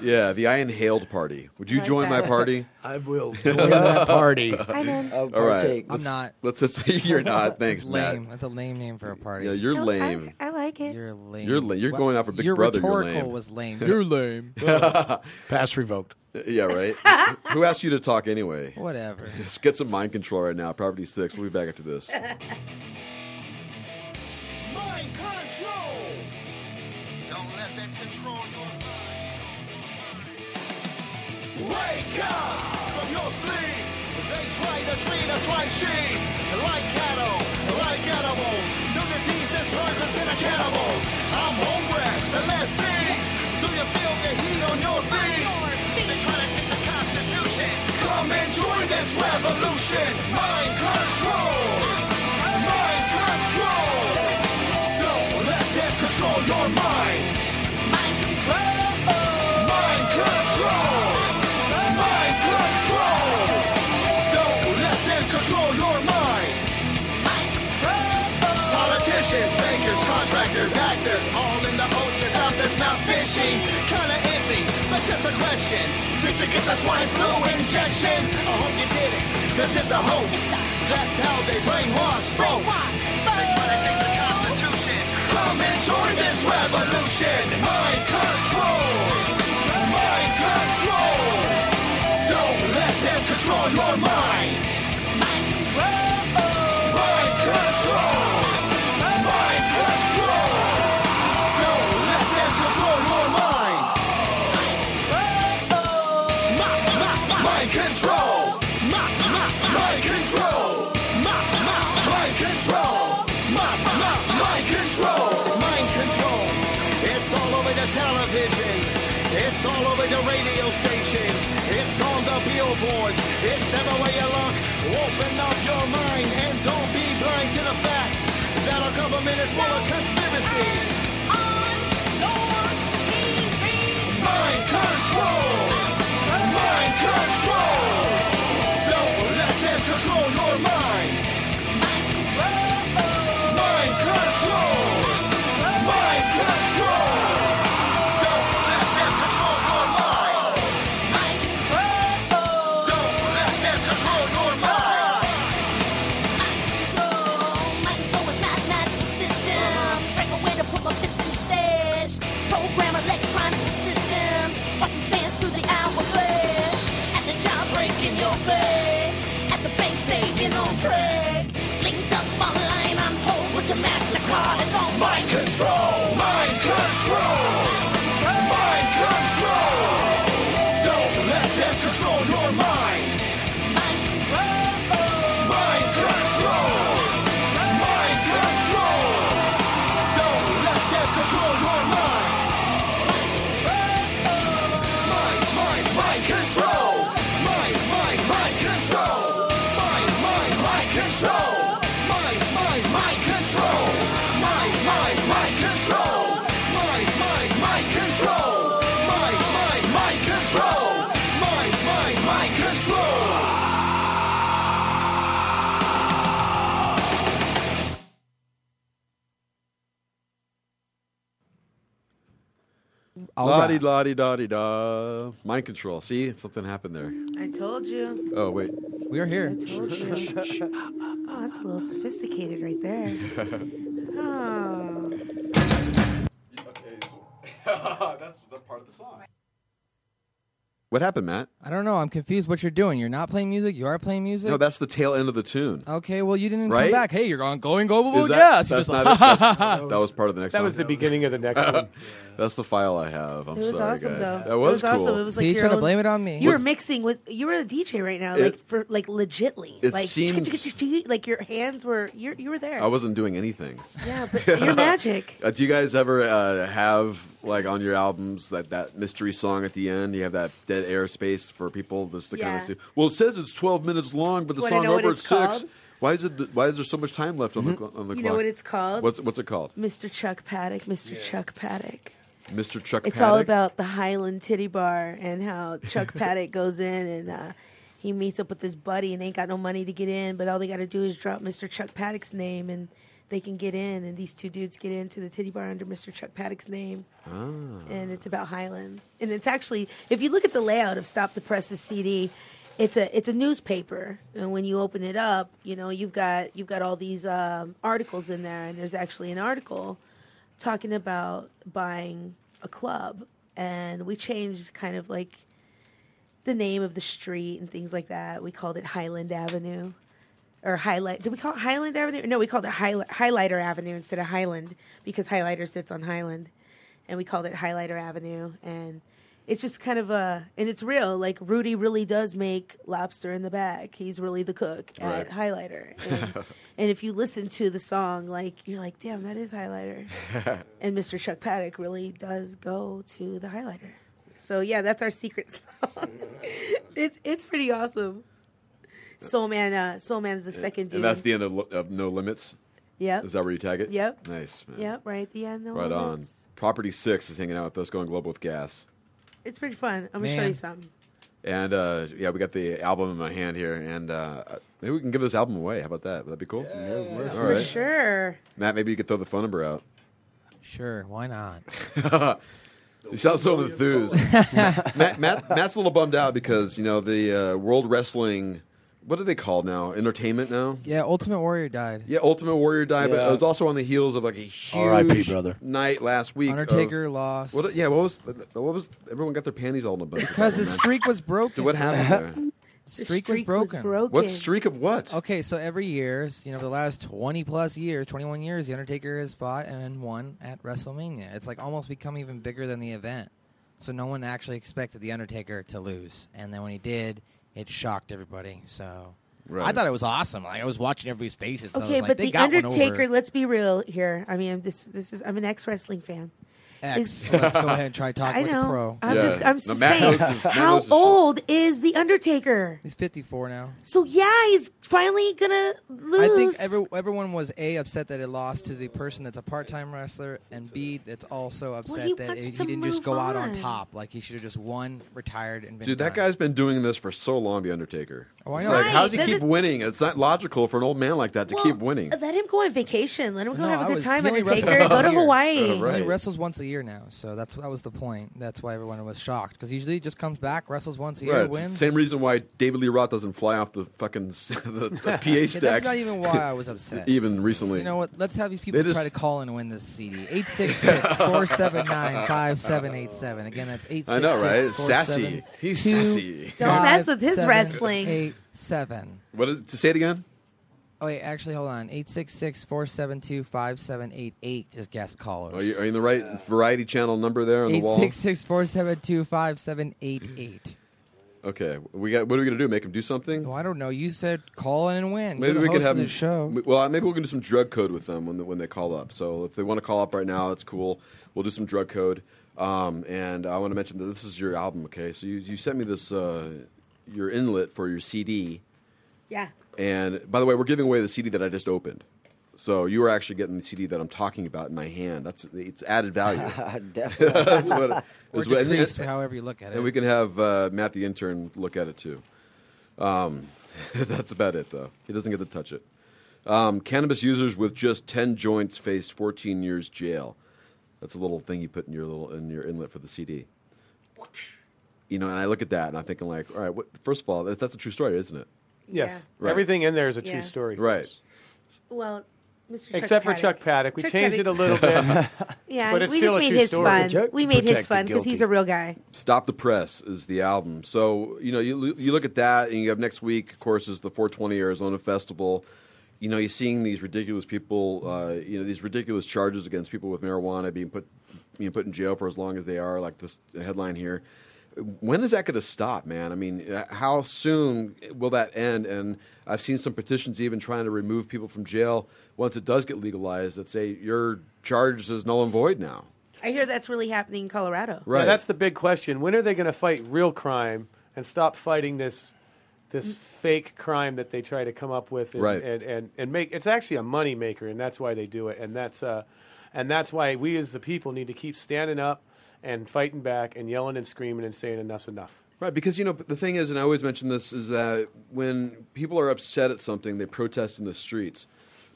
Yeah, the I Inhaled Party. Would you Like join my party? <laughs> I will <laughs> join that party. I'm in. All right. I'm let's- not. Let's just say you're not. Thanks, It's lame. Matt. That's a lame name for a party. Yeah, you're No, I- lame. I, like it. You're lame. You're lame. You're What- going out for Big your Brother. You're rhetorical lame. was lame. You're lame. Pass revoked. Uh, yeah, right. Who asked you to talk anyway? Whatever. Just get some mind control right now. Property six. We'll be back after this. Wake up from your sleep. They try to treat us like sheep, like cattle, like animals. No disease that turns us into cannibals. I'm homeless, so let's see. Do you feel the heat on your feet? They try to take the Constitution. Come and join this revolution. Mind control. Mind control. Don't let them control your. Mind You get the swine flu injection? I hope you did it, cause it's a hoax. That's how they brainwash folks. They try to take the Constitution. Come and join this revolution. Mind control. Mind control. Don't let them control your. Mind television. It's all over the radio stations. It's on the billboards. It's everywhere you look. Open up your mind and don't be blind to the fact that our government is full of conspiracies. La right. di la di da di da. Mind control. See, something happened there. I told you. Oh wait. We are here. I told you. oh, that's a little sophisticated right there. <laughs> Oh. <laughs> <laughs> That's the part of the song. What happened, Matt? I don't know. I'm confused what you're doing. You're not playing music. You are playing music. No, that's the tail end of the tune. Okay, well you didn't Right? come back. Hey, you're on going global Is that, gas. You're that's just not like, it? <laughs> That, that was part of the next That song. was the beginning of the next <laughs> one. That's the file I have. I'm It was sorry, awesome guys. though. That was, it was cool. awesome. It was See, like you're your trying to own- blame it on me. You were mixing with. You were a DJ right now, It- like for like legitly. It like seemed- <laughs> like your hands were. You you were there. I wasn't doing anything. Yeah, but you're magic. Uh, do you guys ever uh, have like on your albums that that mystery song at the end? You have that dead air space for people just to kind Yeah. of see. Well, it says it's 12 minutes long, but the Wanna song know what over at it's six. called? Why is it? Why is there so much time left on the cl- on the You clock? know what it's called? What's what's it called? Mr. Chuck Paddock. Mr. Chuck Paddock. Mr. Chuck. It's Paddock? all about the Highland Titty Bar and how Chuck <laughs> Paddock goes in and uh, he meets up with his buddy and they ain't got no money to get in, but all they got to do is drop Mr. Chuck Paddock's name and they can get in. And these two dudes get into the Titty Bar under Mr. Chuck Paddock's name. Ah. And it's about Highland. And it's actually, if you look at the layout of Stop the Press's CD, it's a it's a newspaper, and when you open it up, you know you've got you've got all these um, articles in there, and there's actually an article talking about buying a club, and we changed kind of like the name of the street and things like that. We called it Highland Avenue or Highlight. Did we call it Highland Avenue? No, we called it Highli- Highlighter Avenue instead of Highland because Highlighter sits on Highland, and we called it Highlighter Avenue. And it's just kind of a, and it's real. Like Rudy really does make lobster in the bag. He's really the cook at Highlighter. <laughs> And, and if you listen to the song, like you're like, damn, that is Highlighter. <laughs> and Mr. Chuck Paddock really does go to the Highlighter. So yeah, that's our secret <laughs> song. it's it's pretty awesome. Soul Man, uh, Soul Man's the second dude. And that's the end of, of No Limits. Yep. Is that where you tag it? Yep. Nice, man. Yep, right at the end. No Right on. Property Six is hanging out with us, going global with gas. It's pretty fun. I'm gonna show you something. And uh, yeah, we got the album in my hand here, and uh, maybe we can give this album away. How about that? Would that be cool? Yeah, For sure. Matt, maybe you could throw the phone number out. Sure, why not? <laughs> You sound so enthused. <laughs> Matt, Matt, Matt's a little bummed out because you know the uh, World Wrestling. What are they called now? Entertainment now. Yeah, Ultimate Warrior died. Yeah, Ultimate Warrior died, but Yeah. it was also on the heels of like a huge brother. night last week. of- Undertaker lost. What? Yeah, what was? What was? Everyone got their panties all in a bunch Because the streak was broken. What happened there? The streak, was, broken. What streak of what? Okay, so every year, you know, for the last 20 plus years, 21 years, The Undertaker has fought and won at WrestleMania. It's like almost become even bigger than the event. So no one actually expected The Undertaker to lose. And then when he did, it shocked everybody. So I thought it was awesome. Like I was watching everybody's faces. and I was Okay, like, but they the got Undertaker. Let's be real here. I mean, this this is. I'm an ex wrestling fan. X. Let's go ahead and try talking I with know. the pro. I'm Yeah. just. I'm No, just Matt saying. knows his- Matt how knows his shit. old is the Undertaker? He's 54 now. So yeah, he's finally gonna lose. I think every, everyone was a upset that it lost to the person that's a part-time wrestler, and b that's also upset he that wants he to didn't just move go out on on. top. Like he should have just won, retired, and been Dude, that done. guy's been doing this for so long. The Undertaker. Oh, I It's know. like, Right. how does he Does keep it- winning? It's not logical for an old man like that to Well, keep winning. Let him go on vacation. Let him go No, have a I good was- time, he only Undertaker. wrestles Go to a <laughs> year. Oh, Hawaii. He wrestles once a year now, so that's that was the point. That's why everyone was shocked because usually he just comes back, wrestles once a year, Right. wins. Same reason why David Lee Roth doesn't fly off the fucking <laughs> the, the PA Yeah, stacks. that's not even why I was upset. <laughs> even recently. You know what? Let's have these people They try to call in and win this CD. 866-479-5787. Again, that's 866 <laughs> I know, right? Sassy. He's sassy. Don't mess with his wrestling. Eight seven. What is to say it again? Oh, wait, actually, hold on. 866-472-5788 is guest callers. Are you, are you in the right variety channel number there on the wall? 866-472-5788. Okay, we got. What are we gonna do? Make him do something? Well, I don't know. You said call in and win. Maybe You're we the could host have of the show. Well, maybe we're gonna do some drug code with them when they, when they call up. So if they want to call up right now, it's cool. We'll do some drug code. Um, and I want to mention that this is your album. Okay, so you, you sent me this uh, your inlet for your CD. Yeah. And by the way, we're giving away the CD that I just opened. So you are actually getting the CD that I'm talking about in my hand. That's it's added value. <laughs> Definitely. <laughs> That's what, Or that's what- decreased, and- however you look at it. And we can have uh, Matt the intern look at it too. Um, <laughs> that's about it, though. He doesn't get to touch it. Um, cannabis users with just 10 joints face 14 years jail. That's a little thing you put in your little in your inlet for the CD. You know, and I look at that and I'm thinking like, all right, what, first of all, that, that's a true story, isn't it? Yes. Right. Everything in there is a Yeah. true story. Right. Well, Mr. Except for Chuck Paddock. We Chuck changed it a little bit. <laughs> Yeah, but it's we still just a made true his story. fun. We made his Protect the fun because he's a real guy. Stop the Press is the album. So, you know, you, you look at that, and you have next week, of course, is the 420 Arizona Festival. You know, you're seeing these ridiculous people, uh, you know, these ridiculous charges against people with marijuana being put, being put in jail for as long as they are, like this headline here. When is that going to stop, man? I mean, uh, how soon will that end? And I've seen some petitions even trying to remove people from jail once it does get legalized that say your charge is null and void now. I hear that's really happening in Colorado. Yeah, that's the big question. When are they going to fight real crime and stop fighting this this fake crime that they try to come up with and, Right. and, and, and make it's actually a money maker and that's why they do it and that's uh and that's why we as the people need to keep standing up and fighting back and yelling and screaming and saying enough's enough. Right, because you know the thing is, and I always mention this, is that when people are upset at something, they protest in the streets,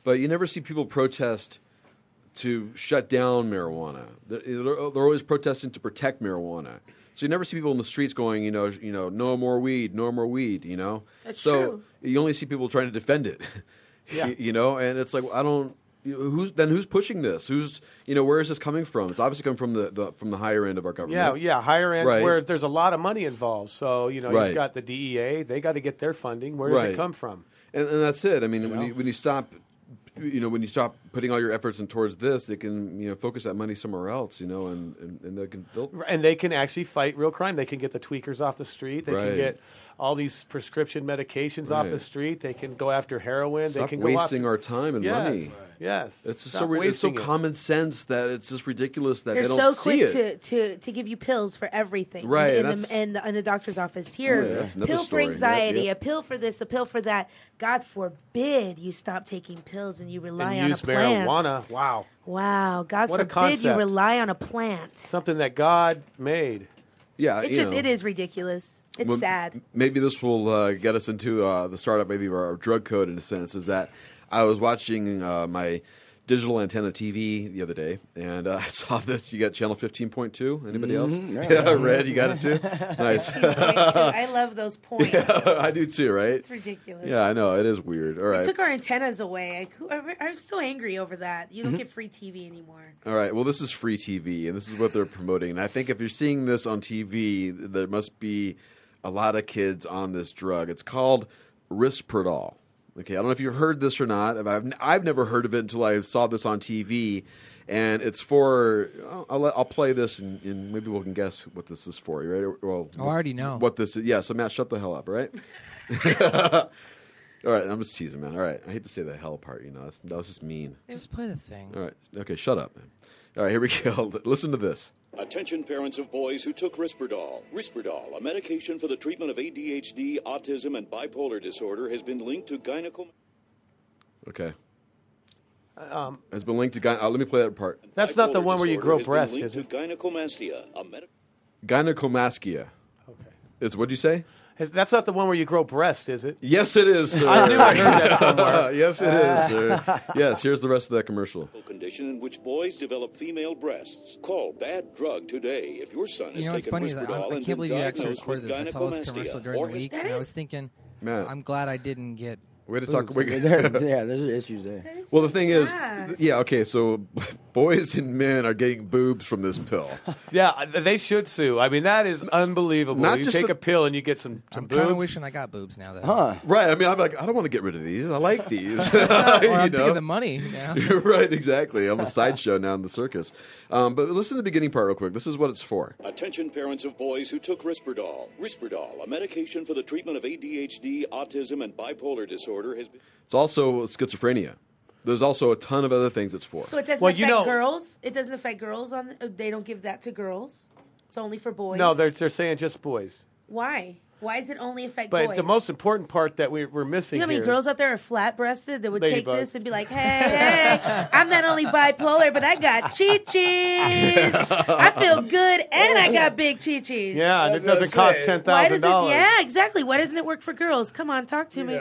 but you never see people protest to shut down marijuana. They're, they're always protesting to protect marijuana. So you never see people in the streets going, you know, you know, no more weed, no more weed. You know, That's so true. you only see people trying to defend it. <laughs> Yeah. you, you know, and it's like I don't. You Who's then? Who's pushing this? Who's you know? Where is this coming from? It's obviously coming from the, the from the higher end of our government. Yeah, yeah, higher end Right. where there's a lot of money involved. So, you know, Right. you've got the DEA, they got to get their funding. Where does Right. it come from? And, and that's it. I mean, when you, when you stop, you know, when you stop putting all your efforts in towards this, they can you know focus that money somewhere else. You know, and and, and they can they'll, And they can actually fight real crime. They can get the tweakers off the street. They Right. can get all these prescription medications off the street. They can go after heroin. they stop can wasting go our time and Yes. money. Yes, It's Stop so re- it's so wasting it. common sense that it's just ridiculous that They're they don't so see quick it. to, to, to give you pills for everything. Right, In, that's- the, in, the, in the doctor's office. Here, Yeah, that's another pill for story. Yep, anxiety, yep. a pill for this, a pill for that. God forbid you stop taking pills and you rely and on use a plant. marijuana. Wow, Wow. God What forbid you rely on a plant. something that God made. yeah, It's you just, know. it is ridiculous. It's Well, sad. Maybe this will uh, get us into uh, the startup, maybe of our drug code in a sense. Is that I was watching uh, my digital antenna TV the other day, and uh, <laughs> I saw this. You got channel fifteen point two. Anybody else? Mhm, Yeah, yeah. red. You got it too. <laughs> nice. I love those <laughs> points. I do too. Right? It's ridiculous. Yeah, I know it is weird. All They took our antennas away. I, who- I, I'm so angry over that. You don't Mhm. get free TV anymore. All right. Well, this is free TV, and this is what they're promoting. And I think if you're seeing this on TV, there must be a lot of kids on this drug. It's called Risperdal. Okay, I don't know if you've heard this or not. I've I've never heard of it until I saw this on TV, and it's for. I'll I'll, let- I'll play this, and, and maybe we can guess what this is for. You ready? Well, Oh, I already know. what this is. Yeah. So Matt, shut the hell up. Right. <laughs> All right, I'm just teasing, man. All right, I hate to say the hell part. You know, that's, that was just mean. Just play the thing. All right. Okay, shut up. Man. All right, here we <laughs> go. Listen to this. Attention parents of boys who took Risperdal. Risperdal, a medication for the treatment of ADHD, autism, and bipolar disorder, has been linked to gyneco. Okay. Um, Has been linked to gyne. Uh, let me play that part. That's not the one where you grow breasts, linked is to it? gynecomastia, a med- Gynecomastia. Okay. It's what do you say? That's not the one where you grow breast, is it? Yes, it is. Sir. I knew I heard that <laughs> somewhere. yes, it is. Sir. <laughs> Yes. Here's the rest of that commercial. condition in which boys develop female breasts. Call Bad Drug today if your son You has know what's funny? Is I, Risperdal I and can't been believe you actually diagnosed with recorded this. I saw this commercial during the week, and I was thinking, Man. I'm glad I didn't get. Way to talk. boobs. we- There- yeah, there's issues there. Well, the thing is, yeah, okay. So, <laughs> boys and men are getting boobs from this pill. <laughs> Yeah, they should sue. I mean, that is unbelievable. Not you just take the- a pill and you get some, some I'm kind of boobs. wishing I got boobs now. Though. Huh. Right. I mean, I'm like, I don't want to get rid of these. I like these. <laughs> or <laughs> You I'm know? thinking the money now. right. Exactly. I'm a sideshow now in the circus. Um, but listen to the beginning part real quick. This is what it's for. Attention parents of boys who took Risperdal. Risperdal, a medication for the treatment of ADHD, autism, and bipolar disorder, has been. It's also schizophrenia. There's also a ton of other things it's for. So it doesn't Well, affect you know- girls. It doesn't affect girls. On uh, they don't give that to girls. It's only for boys. No, they're, they're saying just boys. why? Why does it only affect But boys? But the most important part that we, we're missing You know how many girls out there are flat breasted that would take this and be like, hey, hey, I'm not only bipolar, but I got <laughs> chi chis. I feel good and I got big chi chis. Yeah, and it doesn't cost ten Why thousand does it? dollars. Yeah, exactly. Why doesn't it work for girls? Come on, talk to me.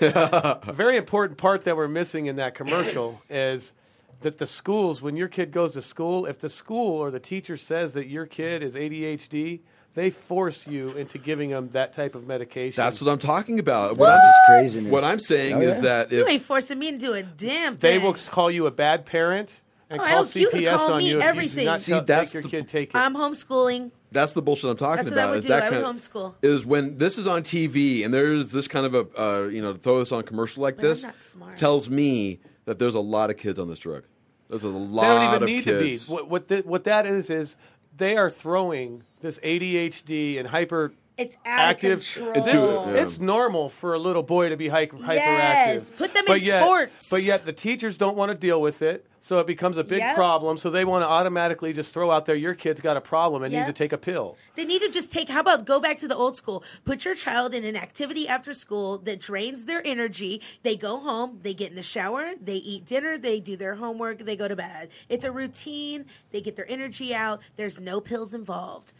a <laughs> very important part that we're missing in that commercial <clears throat> is that the schools, when your kid goes to school, if the school or the teacher says that your kid is ADHD, they force you into giving them that type of medication. That's what I'm talking about. What? I'm, That's craziness. What I'm saying Oh, is yeah? that You ain't forcing me to do a damn thing. They will call you a bad parent and Oh, call hell, you can CPS call on me you if you everything. do not See, tell- that's make your the- kid take it. I'm homeschooling. That's the bullshit I'm talking That's what I about. would is do. that I would kind of- homeschool. Is when this is on TV and there's this kind of a uh, you know throw this on a commercial like But I'm this not smart. tells me that there's a lot of kids on this drug. There's a lot they don't even need kids. to be. What what, the, what that is is they are throwing this ADHD and hyper It's out active. of control. This- Into it, yeah. It's normal for a little boy to be hyper, hyperactive. Yes, put them but in yet, sports. But yet the teachers don't want to deal with it, so it becomes a big Yep. problem. So they want to automatically just throw out there, your kid's got a problem and needs to take a pill. They need to just take. How about go back to the old school? Put your child in an activity after school that drains their energy. They go home, they get in the shower, they eat dinner, they do their homework, they go to bed. It's a routine. They get their energy out. There's no pills involved.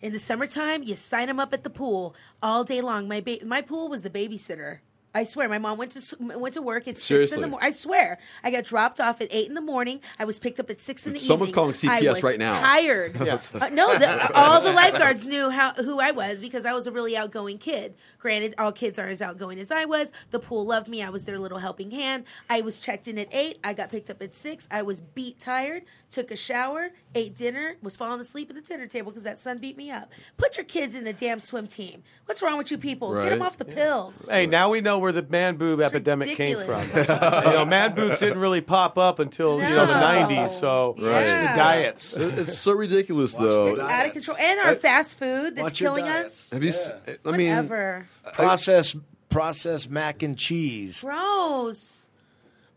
In the summertime, you sign them up at the pool all day long. My ba- my pool was the babysitter. I swear, my mom went to went to work at six in the morning. I swear, I got dropped off at eight in the morning. I was picked up at six in the Someone's evening. Someone's calling CPS I was right now. Tired. <laughs> Yeah. Uh, no, the, all the lifeguards knew how who I was because I was a really outgoing kid. Granted, all kids are as outgoing as I was. The pool loved me. I was their little helping hand. I was checked in at eight. I got picked up at six. I was beat tired. Took a shower. Ate dinner. Was falling asleep at the dinner table because that sun beat me up. Put your kids in the damn swim team. What's wrong with you people? Get them off the pills. Hey, now we know where the man boob epidemic came from. you know, man boobs didn't really pop up until you know the '90s. So Right. It's the Yeah. diets. It's so ridiculous, though. It's out of control. And our fast food that's killing us. Have you? s I mean, Whatever. processed processed mac and cheese. Gross.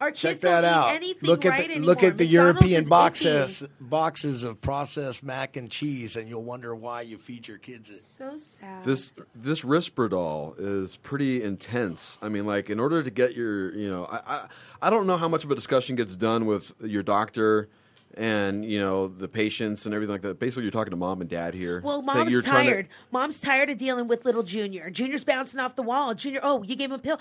Our Check that don't out. eat anything Look at the, anymore. look at the McDonald's European boxes icky. boxes of processed mac and cheese, and you'll wonder why you feed your kids it. So sad. this this Risperdal is pretty intense. I mean, like in order to get your, you know, I, I I don't know how much of a discussion gets done with your doctor and you know the patients and everything like that. Basically, you're talking to mom and dad here. Well, mom's you're trying to- tired. Mom's tired of dealing with little Junior. Junior's bouncing off the wall. Junior, oh, you gave him a pill.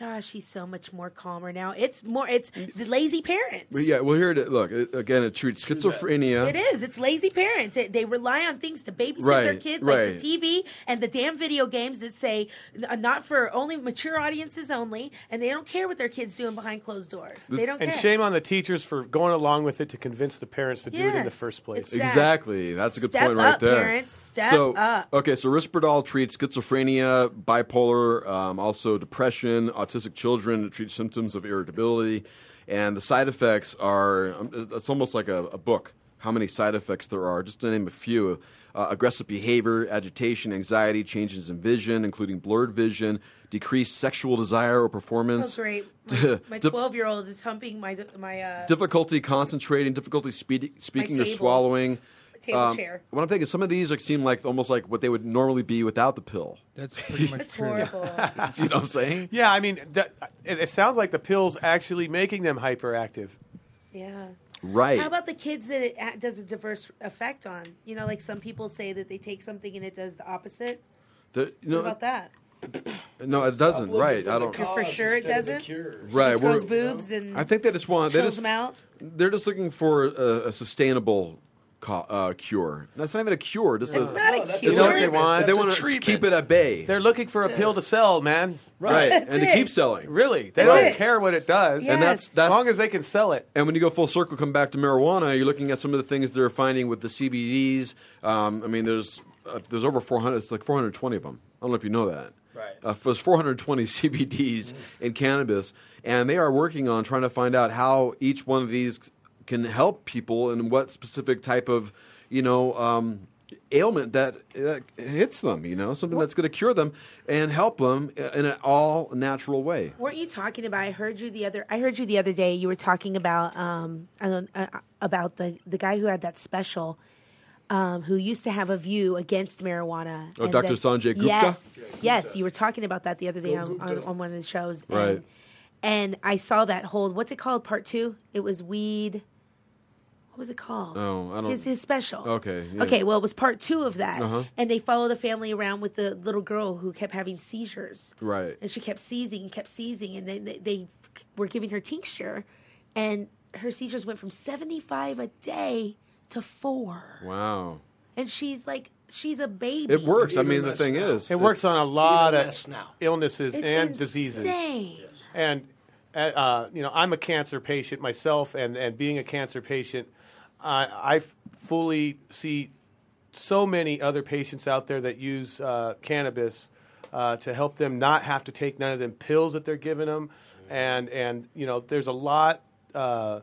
Gosh, he's so much more calmer now. It's more. It's the lazy parents. But yeah, well, here it is. Look, it, again, it treats schizophrenia. It is. It's lazy parents. It, they rely on things to babysit their Right, kids, like the TV and the damn video games that say uh, not for only mature audiences only, and they don't care what their kids doing behind closed doors. they don't and care. shame on the teachers for going along with it to convince the parents to do it in the first place. it's. Exactly. That's a good Step point right up, there. parents. Step so, up. Okay, so Risperdal treats schizophrenia, bipolar, um, also depression, autistic children. to treat symptoms of irritability, and the side effects are. Um, it's almost like a, a book. How many side effects there are? Just to name a few: uh, aggressive behavior, agitation, anxiety, changes in vision, including blurred vision, decreased sexual desire or Oh, performance. great! <laughs> My twelve-year-old is humping my my uh, difficulty concentrating, difficulty speaking or swallowing. Table um, chair. What I'm thinking, some of these like seem like almost like what they would normally be without the pill. That's <laughs> pretty much It's true. horrible. <laughs> you know what I'm saying? Yeah, I mean, that, it, it sounds like the pills actually making them hyperactive. Yeah. Right. How about the kids that it does a diverse effect on? You know, like some people say that they take something and it does the opposite. The- you know, what about that? <clears throat> no, it doesn't. Right? I don't. For sure it doesn't. Right. Just we're- grows boobs and I think they just want. They just, them out. They're just looking for a, a sustainable co- uh, cure. That's not even a cure. Just It's a, not a it's cure. You what they want? They want to keep it at bay. They're looking for a pill to sell, man. Right, That's and to it. keep selling. Really, they That's don't care what it does, And that's Yes. that's as long as they can sell it. And when you go full circle, come back to marijuana, you're looking at some of the things they're finding with the CBDs. Um, I mean, there's uh, there's over 400. It's like 420 of them. I don't know if you know that. Right. Uh, there's 420 <laughs> CBDs in cannabis, and they are working on trying to find out how each one of these can help people and what specific type of you know um, ailment that, that hits them. You know, something that's going to cure them and help them in an all natural way. Weren't you talking about? I heard you the other. I heard you the other day. You were talking about um I don't- uh, about the the guy who had that special. Um, who used to have a view against marijuana? Oh, and Dr. then- Sanjay Gupta? Yes, yes, you were talking about that the other day on, on, on one of the shows, and, Right. And I saw that whole what's it called? Part two. It was weed. What was it called? Oh, I don't- know. His his special. Okay, yeah. Okay. Well, it was part two of that, Uh-huh. and they followed a family around with the little girl who kept having seizures. Right. And she kept seizing and kept seizing, and they, they, they were giving her tincture, and her seizures went from 75 a day to four. Wow. And she's like, she's a baby. It works. I mean, the thing is, It works on a lot of now. illnesses It's and diseases. insane. And uh, uh, you know, I'm a cancer patient myself, and, and being a cancer patient, I, I fully see so many other patients out there that use uh, cannabis uh, to help them not have to take none of them pills that they're giving them, and and you know, there's a lot. Uh,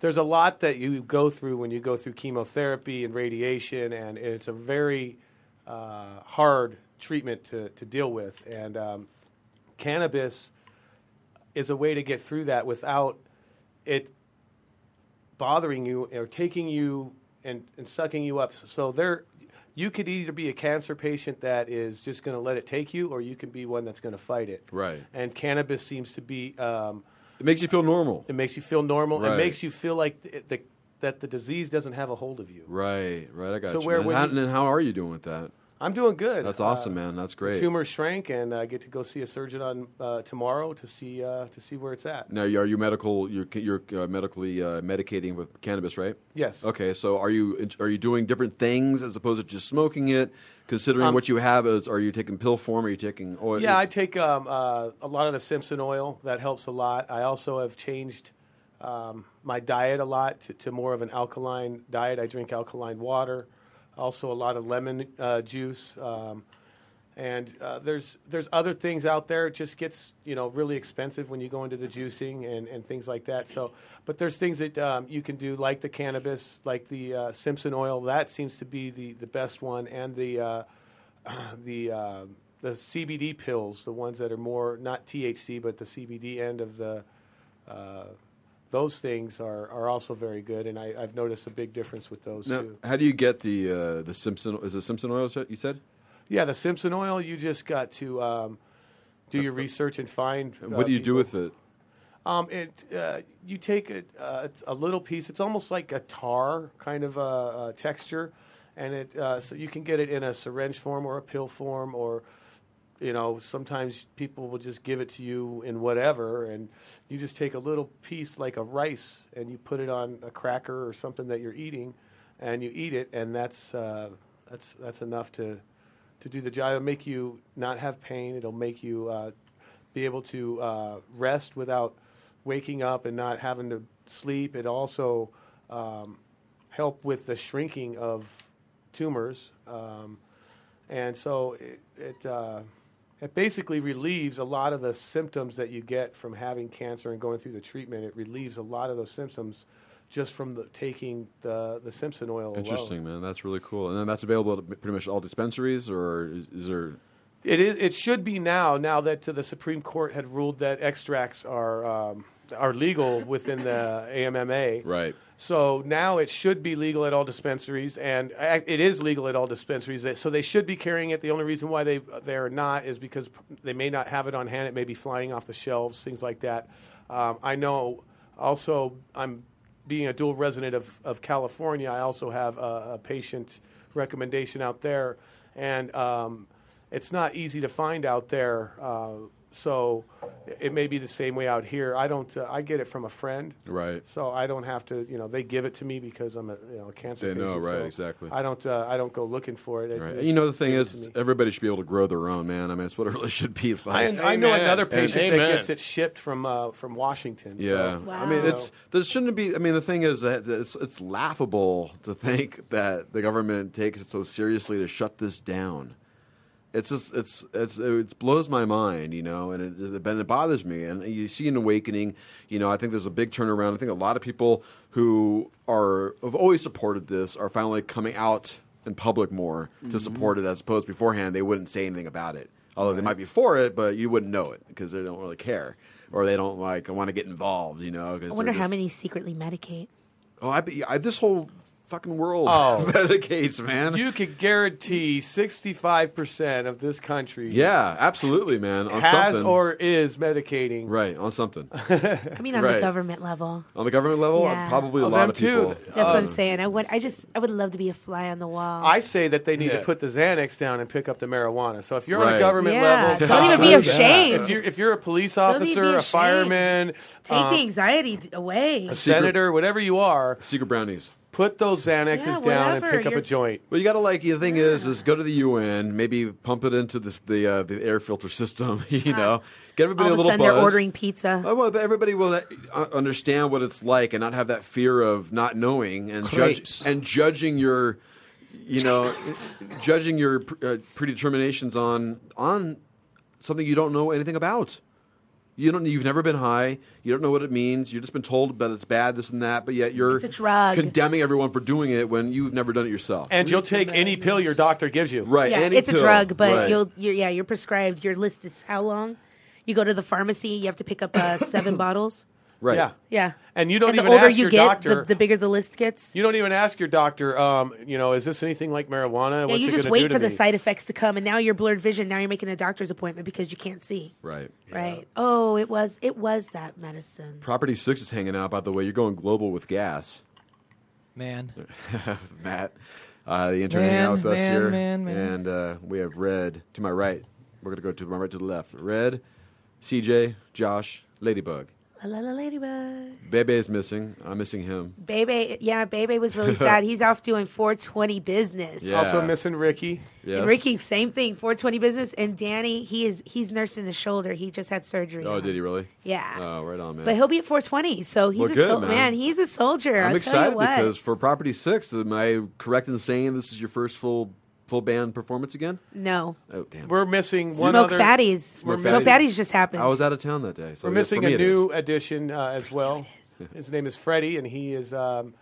there's a lot that you go through when you go through chemotherapy and radiation, and it's a very uh, hard treatment to, to deal with. And um, cannabis is a way to get through that without it bothering you or taking you and, and sucking you up. So there, you could either be a cancer patient that is just going to let it take you, or you can be one that's going to fight it. Right. And cannabis seems to be. Um, It makes you feel normal. it makes you feel normal. Right. It makes you feel like th- the, that the disease doesn't have a hold of you. Right, right. I got So you. where when how, you- and how are you doing with that? I'm doing good. That's awesome, Uh, man. That's the great. tumor shrank, and I get to go see a surgeon on uh, tomorrow to see uh, to see where it's at. Now, are you medical? You're you're uh, medically uh, medicating with cannabis, right? Yes. Okay, so are you are you doing different things as opposed to just smoking it? Considering Um, what you have, is are you taking pill form? Are you taking oil? Yeah, I take um, uh, a lot of the Simpson oil. That helps a lot. I also have changed um, my diet a lot to, to more of an alkaline diet. I drink alkaline water, also a lot of lemon uh, juice. Um, and uh, there's there's other things out there. It just gets you know really expensive when you go into the juicing and, and things like that. So, but there's things that um, you can do like the cannabis, like the uh, Simpson oil. That seems to be the, the best one, and the uh, <clears throat> the uh, the CBD pills, the ones that are more not THC but the CBD end of the uh, those things are, are also very good, and I, I've noticed a big difference with those Now, too. how do you get the uh, the Simpson? Is it Simpson oil? You said? Yeah, the Simpson oil. You just got to um, do your research and find. uh, what do you do with it? Um, it uh, you take a, uh, it's a little piece. It's almost like a tar kind of a, uh texture, and it uh, so you can get it in a syringe form or a pill form, or you know sometimes people will just give it to you in whatever, and you just take a little piece like a rice and you put it on a cracker or something that you're eating, and you eat it, and that's uh, that's that's enough to to do the job. It'll make you not have pain. It'll make you uh, be able to uh, rest without waking up and not having to sleep. It also um, help with the shrinking of tumors, um, and so it it, uh, it basically relieves a lot of the symptoms that you get from having cancer and going through the treatment. It relieves a lot of those symptoms just from the, taking the the Simpson oil. alone. Interesting, man. That's really cool. And then that's available at pretty much all dispensaries, or is, is there? It is. It should be now. Now that the Supreme Court had ruled that extracts are um, are legal within the AMMA. Right. So now it should be legal at all dispensaries, and it is legal at all dispensaries. So they should be carrying it. The only reason why they they are not is because they may not have it on hand. It may be flying off the shelves, things like that. Um, I know. Also, I'm being a dual resident of, of California. I also have a, a patient recommendation out there, and um, it's not easy to find out there. Uh, so it may be the same way out here. I don't. Uh, I get it from a friend. Right. So I don't have to. You know, they give it to me because I'm a you know a cancer. They know, right, so exactly. I don't. Uh, I don't go looking for it. They Right. just you know, the thing give it is, to me. everybody should be able to grow their own, man. I mean, it's what it <laughs> really should be like. I, I know another And- patient that gets it shipped from uh, from Washington. Yeah, so, I mean, it's there shouldn't be. I mean, the thing is that it's it's laughable to think that the government takes it so seriously to shut this down. It's just it's it's it blows my mind, you know, and it it, it bothers me. And you see an awakening, you know. I think there's a big turnaround. I think a lot of people who are have always supported this are finally coming out in public more to Mm-hmm. Mhm. support it, as opposed beforehand they wouldn't say anything about it. Although they might be for it, but you wouldn't know it because they don't really care or they don't like want to get involved, you know. I wonder they're how many secretly medicate. Oh, I, I this whole fucking world Oh. <laughs> medicates, man. You could guarantee 65% of this country yeah, absolutely, man. On has something. or is medicating. right on something. <laughs> I mean, on Right. the government level. On the government level, Yeah. probably a Oh, lot them of too. people. That's what I'm Um, saying. I would. I just. I would love to be a fly on the wall. I say that they need Yeah. to put the Xanax down and pick up the marijuana. So if you're on Right. a government Yeah, level, don't even be uh, ashamed. If you're if you're a police Don't officer, a ashamed. fireman, Take um, the anxiety d- away. a senator, whatever you are, Secret brownies. Put those Xanaxes Yeah, down and whatever. pick up a You're- joint. Well, you got to like the thing is is go to the UN, maybe pump it into the the, uh, the air filter system. <laughs> You know, get everybody All a of a little sudden, buzz. they're ordering pizza. Oh, well, but everybody will uh, understand what it's like and not have that fear of not knowing and judge and judging your, you know, judging your uh, predeterminations on on something you don't know anything about. You don't. You've never been high. You don't know what it means. You've just been told that it's bad, this and that. But yet you're It's a drug. condemning everyone for doing it when you've never done it yourself. And you'll take any pill your doctor gives you. right? yeah, any it's a drug, but Right. you'll. You're, yeah, you're prescribed. Your list is how long? You go to the pharmacy. You have to pick up uh, seven <coughs> bottles. Right. Yeah. Yeah, And you don't and the even older ask you your get, doctor. the, the bigger the list gets. you don't even ask your doctor. Um, you know, is this anything like marijuana? yeah, What's you just gonna wait do for the me? side effects to come, and now you're blurred vision. Now you're making a doctor's appointment because you can't see. Right. Right. Oh, it was it was that medicine. Property Six is hanging out. By the way, you're going global with gas. Man. <laughs> Matt, uh, the intern, hanging out with us man, here, man, man. and uh, we have Red to my right. We're gonna go to my right to the left. Red, CJ, Josh, Ladybug. La la la ladybug. Bebe is missing. I'm missing him. Bebe, yeah, Bebe was really sad. <laughs> He's off doing 420 business. Yeah. Also missing Ricky. Yes. And Ricky, same thing, 420 business. And Danny, he is he's nursing the shoulder. He just had surgery. Oh, on. did he really? Yeah. Oh, right on, man. But he'll be at 420, so he's Well, a good, sol- man. He's a soldier. I'm I'll excited tell you what. because for Property Six, am I correct in saying this is your first full full band performance again? no, Oh, damn. We're missing one Smoke other. Fatties. We're Smoke missing- Fatties just happened. I was out of town that day, so We're missing for me a new addition uh, as well. His name is Freddie, and he is um,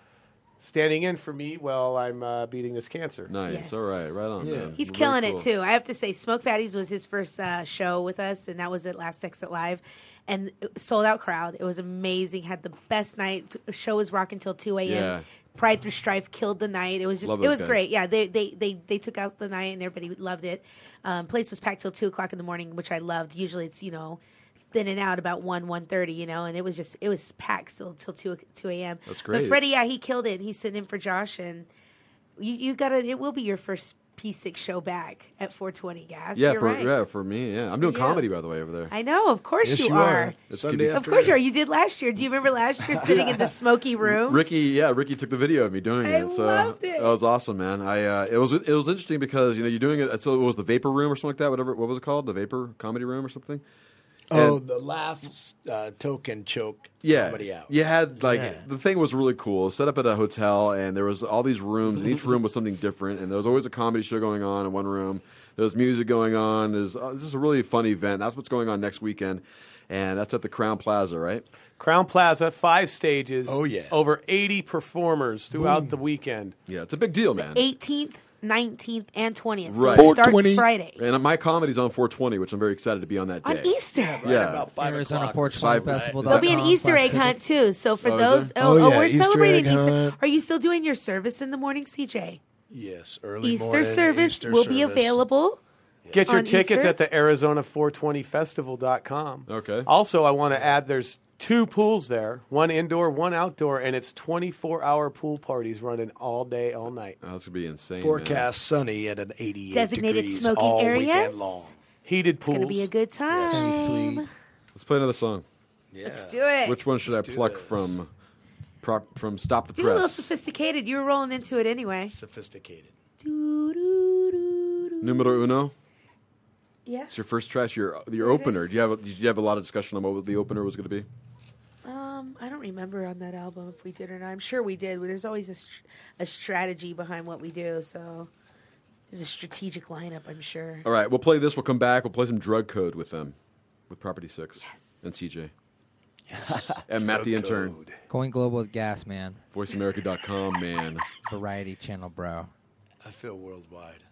standing in for me while I'm uh, beating this cancer. Nice. Yes. All right. Right on. man. He's Very killing cool. it too. I have to say, Smoke Fatties was his first uh, show with us, and that was at Last Exit Live, and sold out crowd. It was amazing. Had the best night. Show was rocking till two a.m. Yeah. Pride through Strife killed the night. It was just it was guys. great. Yeah, they they they they took out the night and everybody loved it. Um, place was packed till two o'clock in the morning, which I loved. Usually it's you know thinning out about one one thirty, you know, and it was just it was packed still till two two a.m. That's great. But. Freddie, yeah, he killed it. and He's sitting in for Josh, and you you gotta. It will be your first P6 show back at 420 gas. Yeah, You're for right. yeah for me. Yeah, I'm doing you. comedy by the way over there. I know, of course Yes, you, you are. are. It's Sunday Of course you are. You did last year. Do you remember last year <laughs> sitting in the smoky room? Ricky, yeah, Ricky took the video of me doing I it. So loved it. that was awesome, man. I uh, it was it was interesting because you know you're doing it. So it was the Vapor Room or something like that. Whatever. What was it called? The Vapor Comedy Room or something. Oh, And- the laughs, uh, token choke yeah, comedy out. you had like Yeah. the thing was really cool. Set up at a hotel, and there was all these rooms, and each room was something different. And there was always a comedy show going on in one room. There was music going on. There's uh, this is a really fun event. That's what's going on next weekend, and that's at the Crowne Plaza, right? Crowne Plaza, five stages. Oh, yeah. Over 80 performers throughout the weekend. Yeah, it's a big deal, man. 18th, 19th, and 20th. Right. So it starts Friday. And my comedy's on 420, which I'm very excited to be on that day. On Easter. Yeah. about five Arizona o'clock. 420 Five- Festival. There'll be an Easter egg hunt too. So for Oh, those, there? oh, Oh, oh, yeah, we're Easter celebrating egg Easter. hunt. Are you still doing your service in the morning, CJ? Yes, early Easter morning, service Easter will be service. available. Get your tickets Easter? at the Arizona420festival.com. Okay. Also, I want to add there's two pools there one indoor, one outdoor, and it's 24 hour pool parties running all day, all night. Oh, that's gonna be insane. man. Forecast sunny at an 88 Designated degrees smoking all areas. weekend long. Heated It's pools. gonna be a good time. gonna sweet. Let's play another song. Let's do it. Which one should Let's I pluck this. from? Prop, from Stop the do a little sophisticated. You were rolling into it anyway. Sophisticated. Numero uno. Yeah. It's your first track. Your your opener. Do you have did you have a lot of discussion on what the opener was going to be? Um, I don't remember on that album if we did or not. I'm sure we did. There's always a, str- a strategy behind what we do, so there's a strategic lineup. I'm sure. All right, we'll play this. We'll come back. We'll play some drug code with them, with Property Six and CJ. and Matt the intern. Going global with gas, man. VoiceAmerica.com, man. Variety channel, bro. I feel worldwide.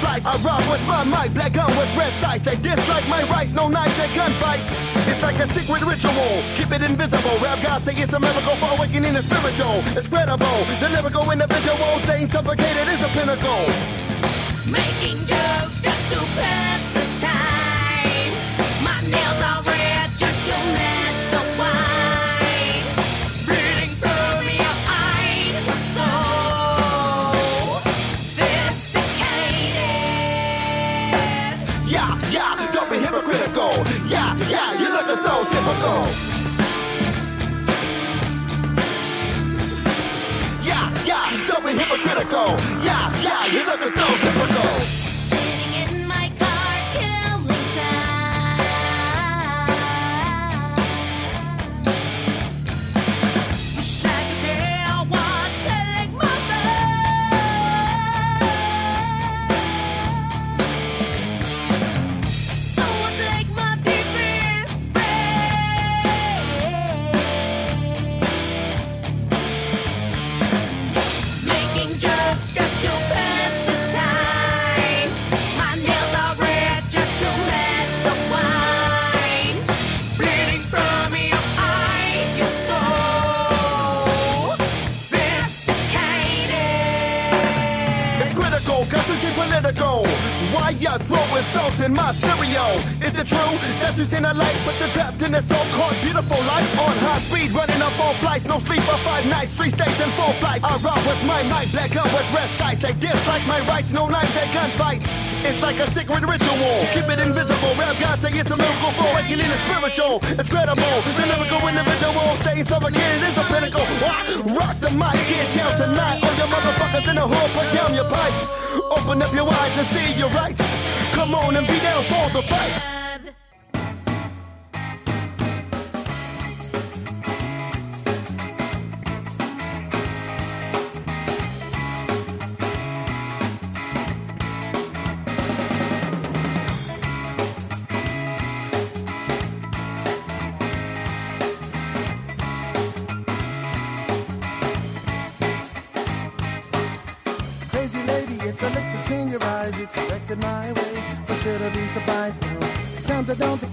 I rob with my mic, black gun with red sights. They dislike my rights, no knives and gunfights. It's like a secret ritual, keep it invisible. Rap God say it's a miracle for awakening the spiritual. It's credible, the lyrical individual, staying suffocated is the pinnacle. Making jokes just to pass in my cereal? Is it true that you seen a light, but you're trapped in a so-called beautiful life? On high speed, running up all flights, no sleep for five nights, three states and four flights. I rob with my mic, black gun with red sights. They dislike my rights, no knives and gunfights. It's like a secret ritual, keep it invisible. Rap God say it's a miracle for awakening the spiritual. It's credible, the lyrical individual, staying suffocated is the pinnacle. Rock the mic, get down tonight. All your motherfuckers in the hood, put down your pipes. Open up your eyes and see your rights. Come on and be down for the fight.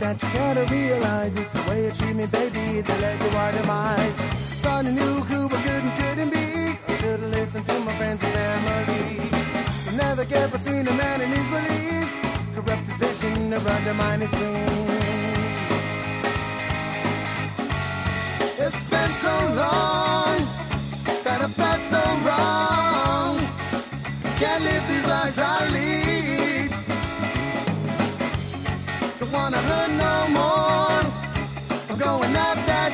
That you gotta realize it's the way you treat me, baby, that led to our demise. Thought I knew who I could and couldn't be. I should've listened to my friends and family. You'll never get between a man and his beliefs. Corrupt his vision or undermine his dreams. It's been so long that I felt so wrong. Can't live these lives I lead.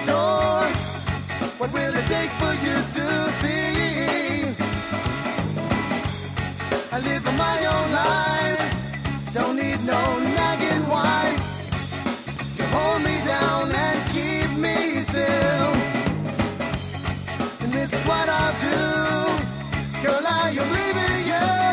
Door. What will it take for you to see? I live my own life. Don't need no nagging wife to hold me down and keep me still. And this is what I'll do. Girl, I am leaving you.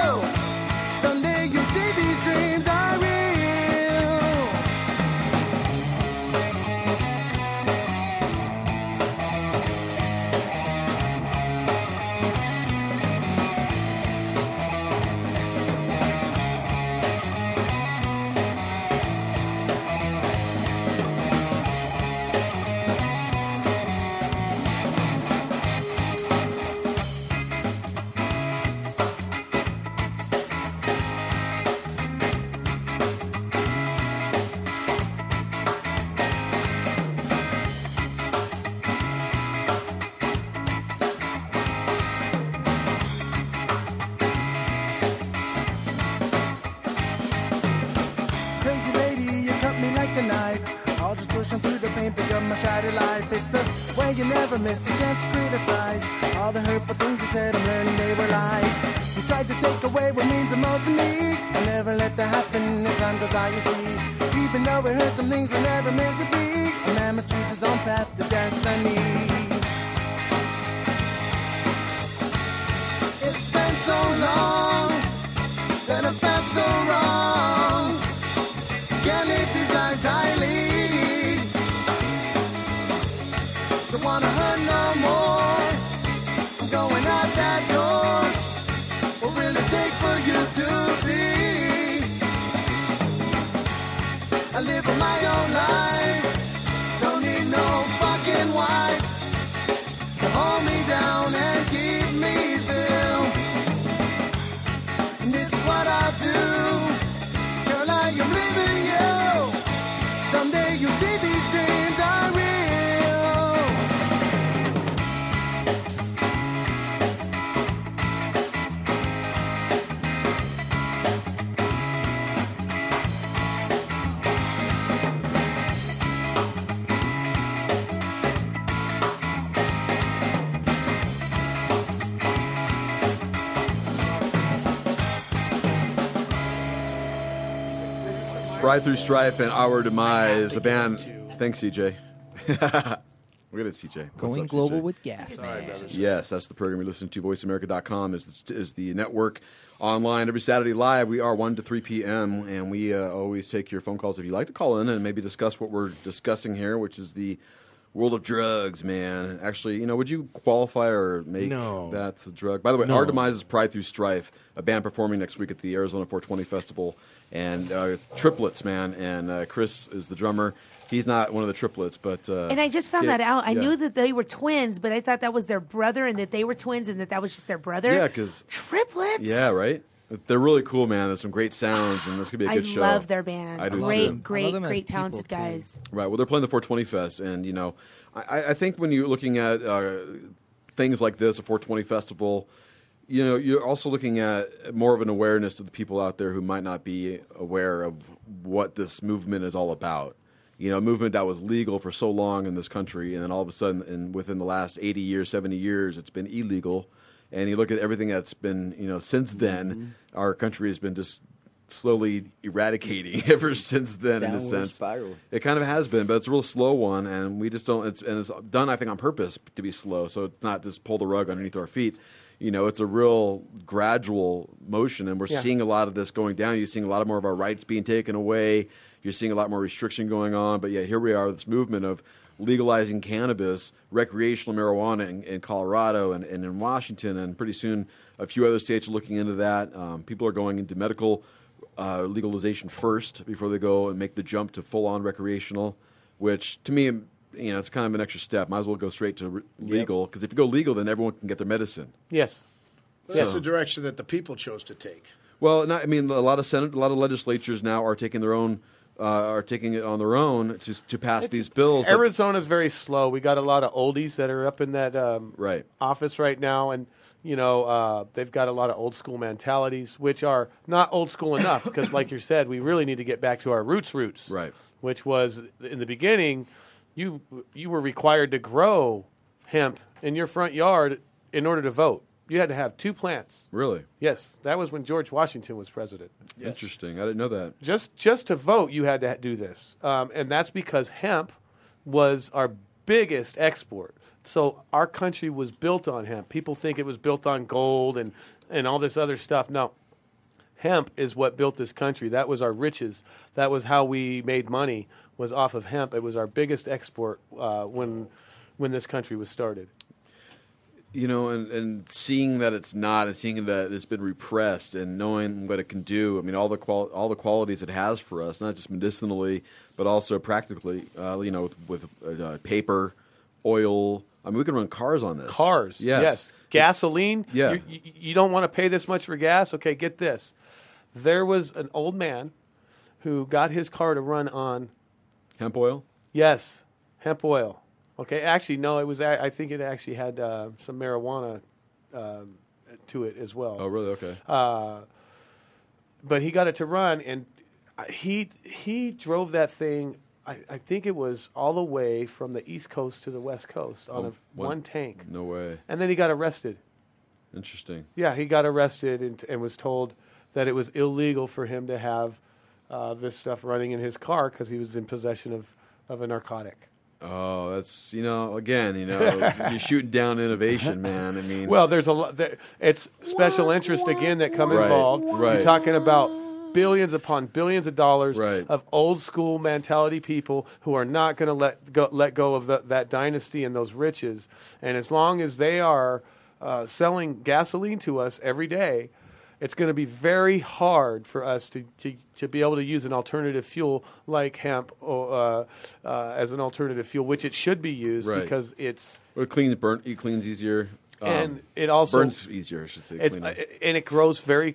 Tried to take away what means the most to me. I'll never let that happen as time goes by, you see. Even though it hurt, some things were never meant to be. A man must choose his own path to destiny. Pride Through Strife and Our Demise, a band. Thanks, CJ. Look at it, CJ. What's Going up, global CJ? with gas. Yes, that's the program you're listening to. VoiceAmerica.com is the, is the network online every Saturday live. We are 1 to 3 p.m., and we uh, always take your phone calls if you'd like to call in and maybe discuss what we're discussing here, which is the world of drugs, man. Actually, you know, would you qualify or make No. that a drug? By the way, No. Our Demise is Pride Through Strife, a band performing next week at the Arizona 420 Festival. And uh, triplets, man. And uh, Chris is the drummer. He's not one of the triplets, but. Uh, And I just found yeah, that out. I yeah. knew that they were twins, but I thought that was their brother and that they were twins and that that was just their brother. Yeah, because triplets. Yeah, right. They're really cool, man. There's some great sounds, and this could be a good show. I love their band. I do great, too. great, great talented guys. Right. Well, they're playing the 420 Fest, and you know, I, I think when you're looking at uh, things like this, a 420 festival, you know, you're also looking at more of an awareness to the people out there who might not be aware of what this movement is all about. You know, a movement that was legal for so long in this country, and then all of a sudden, and within the last 80 years, 70 years, it's been illegal. And you look at everything that's been, you know, since mm-hmm. then, our country has been just slowly eradicating <laughs> ever since then, in a sense. spiral. It kind of has been, but it's a real slow one, and we just don't. It's and it's done, I think, on purpose to be slow, so it's not just pull the rug underneath our feet. You know, it's a real gradual motion, and we're Yeah. seeing a lot of this going down. You're seeing a lot of more of our rights being taken away. You're seeing a lot more restriction going on, but yet here we are, this movement of legalizing cannabis, recreational marijuana in, in Colorado and, and in Washington, and pretty soon a few other states are looking into that. Um, people are going into medical uh, legalization first before they go and make the jump to full on recreational, which to me, you know, it's kind of an extra step. Might as well go straight to re- legal because if you go legal, then everyone can get their medicine. Yes. That's So- the direction that the people chose to take. Well, not, I mean, a lot of senate, a lot of legislatures now are taking their own, uh, are taking it on their own to to pass these bills. Arizona's very slow. We got a lot of oldies that are up in that um, right. office right now, and you know uh, they've got a lot of old school mentalities, which are not old school enough. Because, like you said, we really need to get back to our roots. Roots, right? Which was in the beginning, you you were required to grow hemp in your front yard in order to vote. You had to have two plants. Really? Yes, that was when George Washington was president. Interesting. I didn't know that. Just just to vote, you had to do this, um, and that's because hemp was our biggest export. So our country was built on hemp. People think it was built on gold and and all this other stuff. No, hemp is what built this country. That was our riches. That was how we made money. Was off of hemp. It was our biggest export uh, when when this country was started. You know, and, and seeing that it's not, and seeing that it's been repressed, and knowing what it can do. I mean, all the qual- all the qualities it has for us, not just medicinally, but also practically. Uh, you know, with, with uh, paper, oil. I mean, we can run cars on this. Cars, yes, yes. Gasoline. Yeah. You, you don't want to pay this much for gas. Okay, get this. There was an old man who got his car to run on hemp oil. Yes, hemp oil. Okay, actually, no, it was. I think it actually had uh, some marijuana um, to it as well. Oh, really? Okay. Uh, but he got it to run, and he he drove that thing. I, I think it was all the way from the east coast to the west coast on Oh, a, one, tank, No way. and then he got arrested. Interesting. Yeah, he got arrested and, and was told that it was illegal for him to have uh, this stuff running in his car because he was in possession of, of a narcotic. Oh, that's you know, again, you know, you're <laughs> shooting down innovation, man. I mean, Well, there's a lot. There, it's special interest again that come Right, involved. right. You're talking about billions upon billions of dollars of old school mentality people who are not going to let go let go of the, that dynasty and those riches. And as long as they are uh, selling gasoline to us every day. It's going to be very hard for us to, to, to be able to use an alternative fuel like hemp or, uh, uh, as an alternative fuel, which it should be used Right. because it's Well, it cleans burn. It cleans easier. um, and it also burns easier. I should say. Uh, and it grows very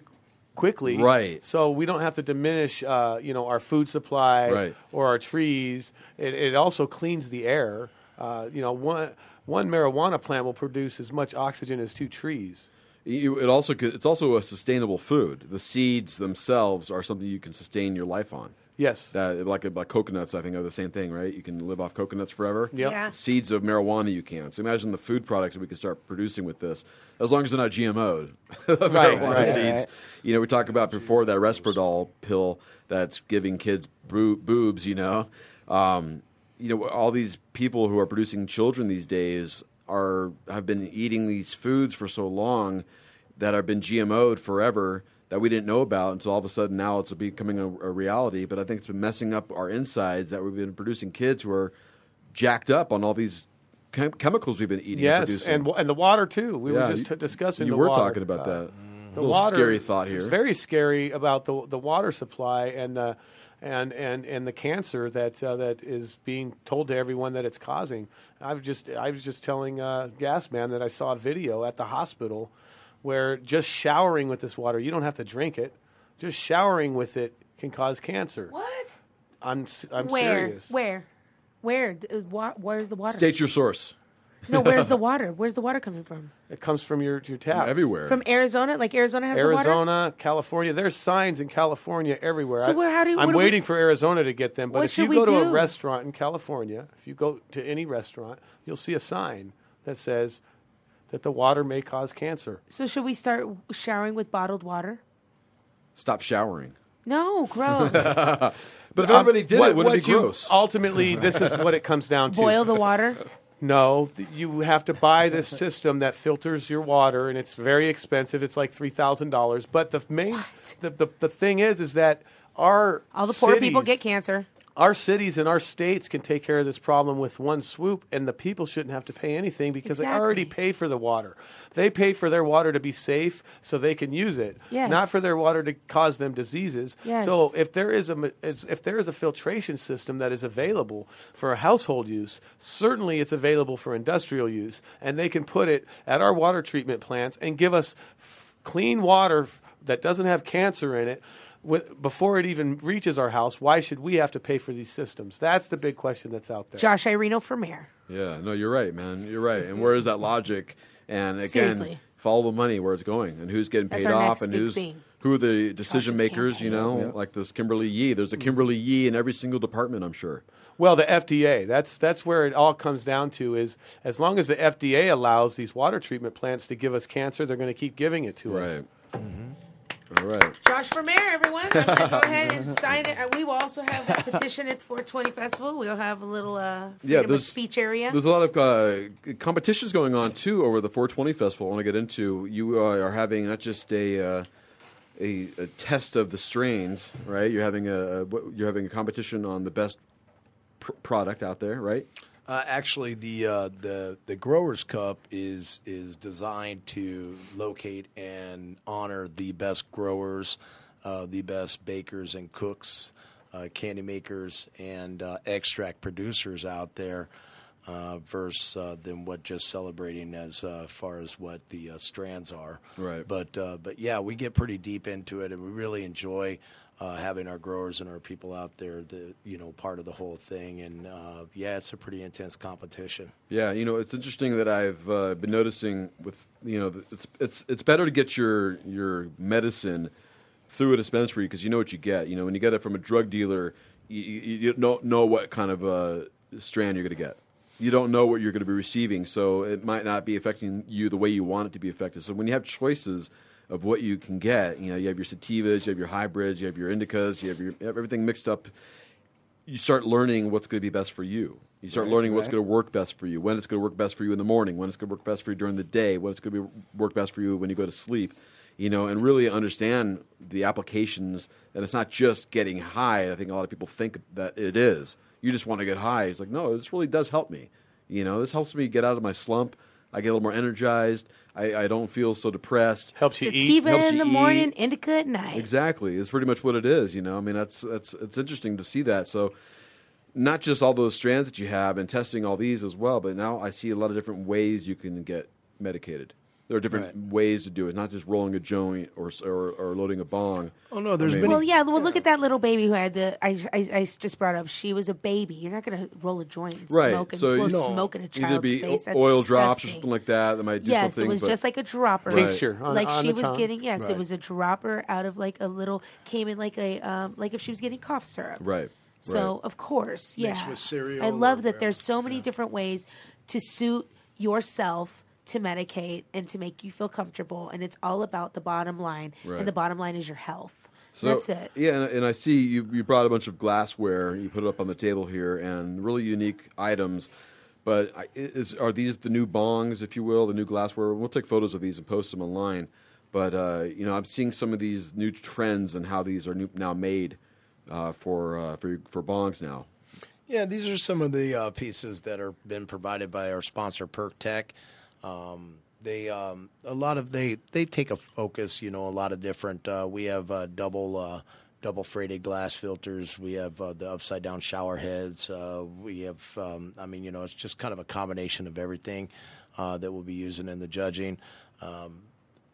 quickly, Right. So we don't have to diminish, uh, you know, our food supply Right. or our trees. It, it also cleans the air. Uh, you know, one one marijuana plant will produce as much oxygen as two trees. You- It also it's also a sustainable food. The seeds themselves are something you can sustain your life on. Yes. That like like coconuts, I think are the same thing, right? You can live off coconuts forever. Yep. Yeah. Seeds of marijuana, you can. So imagine the food products that we could start producing with this, as long as they're not GMO'd. <laughs> marijuana right. seeds. Right. You know, we talked about before that Risperdal pill that's giving kids boo- boobs. You know, um, you know, all these people who are producing children these days are have been eating these foods for so long that have been GMO'd forever that we didn't know about until all of a sudden now it's becoming a, a reality. But I think it's been messing up our insides that we've been producing kids who are jacked up on all these chem- chemicals we've been eating. and Yes, producing. and and the water too. We Yeah, were just t- discussing. you were water. talking about Uh, that. The A little water, scary thought here. It's very scary about the the water supply and the and and and the cancer that uh, that is being told to everyone that it's causing. I was just I was just telling uh, Gasman that I saw a video at the hospital where just showering with this water, you don't have to drink it. Just showering with it can cause cancer. What? I'm s- I'm Where? serious. Where? Where? D- uh, Where's the water? State your source. No, where's the <laughs> water? Where's the water coming from? It comes from your your tap everywhere. From Arizona? Like Arizona has the water? Arizona, California. There's signs in California everywhere. So I- where- how do- you, I'm what do we- waiting for Arizona to get them. But What if you go to do? a restaurant in California, if you go to any restaurant, you'll see a sign that says that the water may cause cancer. So should we start showering with bottled water? Stop showering. No, gross. <laughs> but if Um, everybody did what- it, wouldn't it what be you- gross? Ultimately, this is what it comes down to. Boil the water. <laughs> No, you have to buy this system that filters your water, and it's very expensive. It's like three thousand dollars. But the main, the, the the thing is, is that our All the poor people get cancer. Our cities and our states can take care of this problem with one swoop, and the people shouldn't have to pay anything because they already pay for the water. They pay for their water to be safe so they can use it, Yes. not for their water to cause them diseases. Yes. So if there is a if there is a filtration system that is available for household use, certainly it's available for industrial use, and they can put it at our water treatment plants and give us f- clean water f- that doesn't have cancer in it with, before it even reaches our house, why should we have to pay for these systems? That's the big question that's out there. Josh Ireno for mayor. Yeah, no, you're right, man. You're right. And where is that logic? And again, Seriously. follow the money where it's going, and who's getting That's paid our off, next and big who's thing. who are the decision makers. You know, Yeah. like this Kimberly Yee. There's a Kimberly Yee in every single department. I'm sure. Well, the FDA. That's that's where it all comes down to. Is as long as the FDA allows these water treatment plants to give us cancer, they're going to keep giving it to us. Right. Mm-hmm. All right. Josh for mayor, everyone. I'm gonna go ahead and <laughs> sign it. Uh, We will also have a petition at the 420 Festival. We'll have a little uh, freedom of there's speach area. There's a lot of uh, competitions going on too over the 420 festival. I want to get into. You uh, are having not just a, uh, a a test of the strains, right? You're having a, a you're having a competition on the best pr- product out there, right? Uh, actually, the uh, the the Growers Cup is is designed to locate and honor the best growers, uh, the best bakers and cooks, uh, candy makers, and uh, extract producers out there. Uh, versus uh, than what just celebrating as uh, far as what the uh, strands are. Right. But uh, but yeah, we get pretty deep into it, and we really enjoy uh, having our growers and our people out there, the you know part of the whole thing. And uh, yeah, it's a pretty intense competition. Yeah, you know, it's interesting that I've uh, been noticing with you know, it's it's it's better to get your your medicine through a dispensary because you know what you get. You know, when you get it from a drug dealer, you, you, don't know what kind of uh, strand you're going to get. You don't know what you're going to be receiving, so it might not be affecting you the way you want it to be affected. So when you have choices of what you can get, you know, you have your sativas, you have your hybrids, you have your indicas, you have your you have everything mixed up you start learning what's going to be best for you. You start Right, learning what's right. going to work best for you, when it's going to work best for you in the morning, when it's going to work best for you during the day, when it's going to be work best for you when you go to sleep. You know, and really understand the applications. And it's not just getting high. I think a lot of people think that it is. You just want to get high. It's like, no, this really does help me. You know, this helps me get out of my slump. I get a little more energized. I, I don't feel so depressed. Helps you eat. Sativa Helps in you the eat. morning, indica at night. Exactly. It's pretty much what it is, you know. I mean, that's that's it's interesting to see that. So not just all those strands that you have and testing all these as well, but now I see a lot of different ways you can get medicated. There are different ways to do it, not just rolling a joint or or, or loading a bong. Oh, no, there's I mean- been- Well, yeah. Well, look at that little baby who had the. I, I, I just brought up. She was a baby. You're not going to roll a joint, and right. smoke, and so blow you- smoke in a child's be face. o- That's oil drops or something like that that might do Yes, something. it was but- just like a dropper. Right. Tincture on- like on she the was tongue. getting. Yes, Right. it was a dropper out of like a little. Came in like a um, like if she was getting cough syrup. Right. So right. of course, yeah. Mixed with cereal I love that there's so many different ways to suit yourself to medicate and to make you feel comfortable, and it's all about the bottom line. Right. And the bottom line is your health. So That's it. Yeah, and, and I see you, you brought a bunch of glassware. You put it up on the table here, and really unique items. But is, are these the new bongs, if you will, the new glassware? We'll take photos of these and post them online. But uh, you know, I'm seeing some of these new trends and how these are new, now made uh, for uh, for for bongs now. Yeah, these are some of the uh, pieces that are been provided by our sponsor, Perk Tech. Um, they um, a lot of they they take a focus. You know, a lot of different. Uh, we have uh, double uh, double freighted glass filters. We have uh, the upside down shower heads. Uh, we have. Um, I mean, you know, it's just kind of a combination of everything uh, that we'll be using in the judging. Um,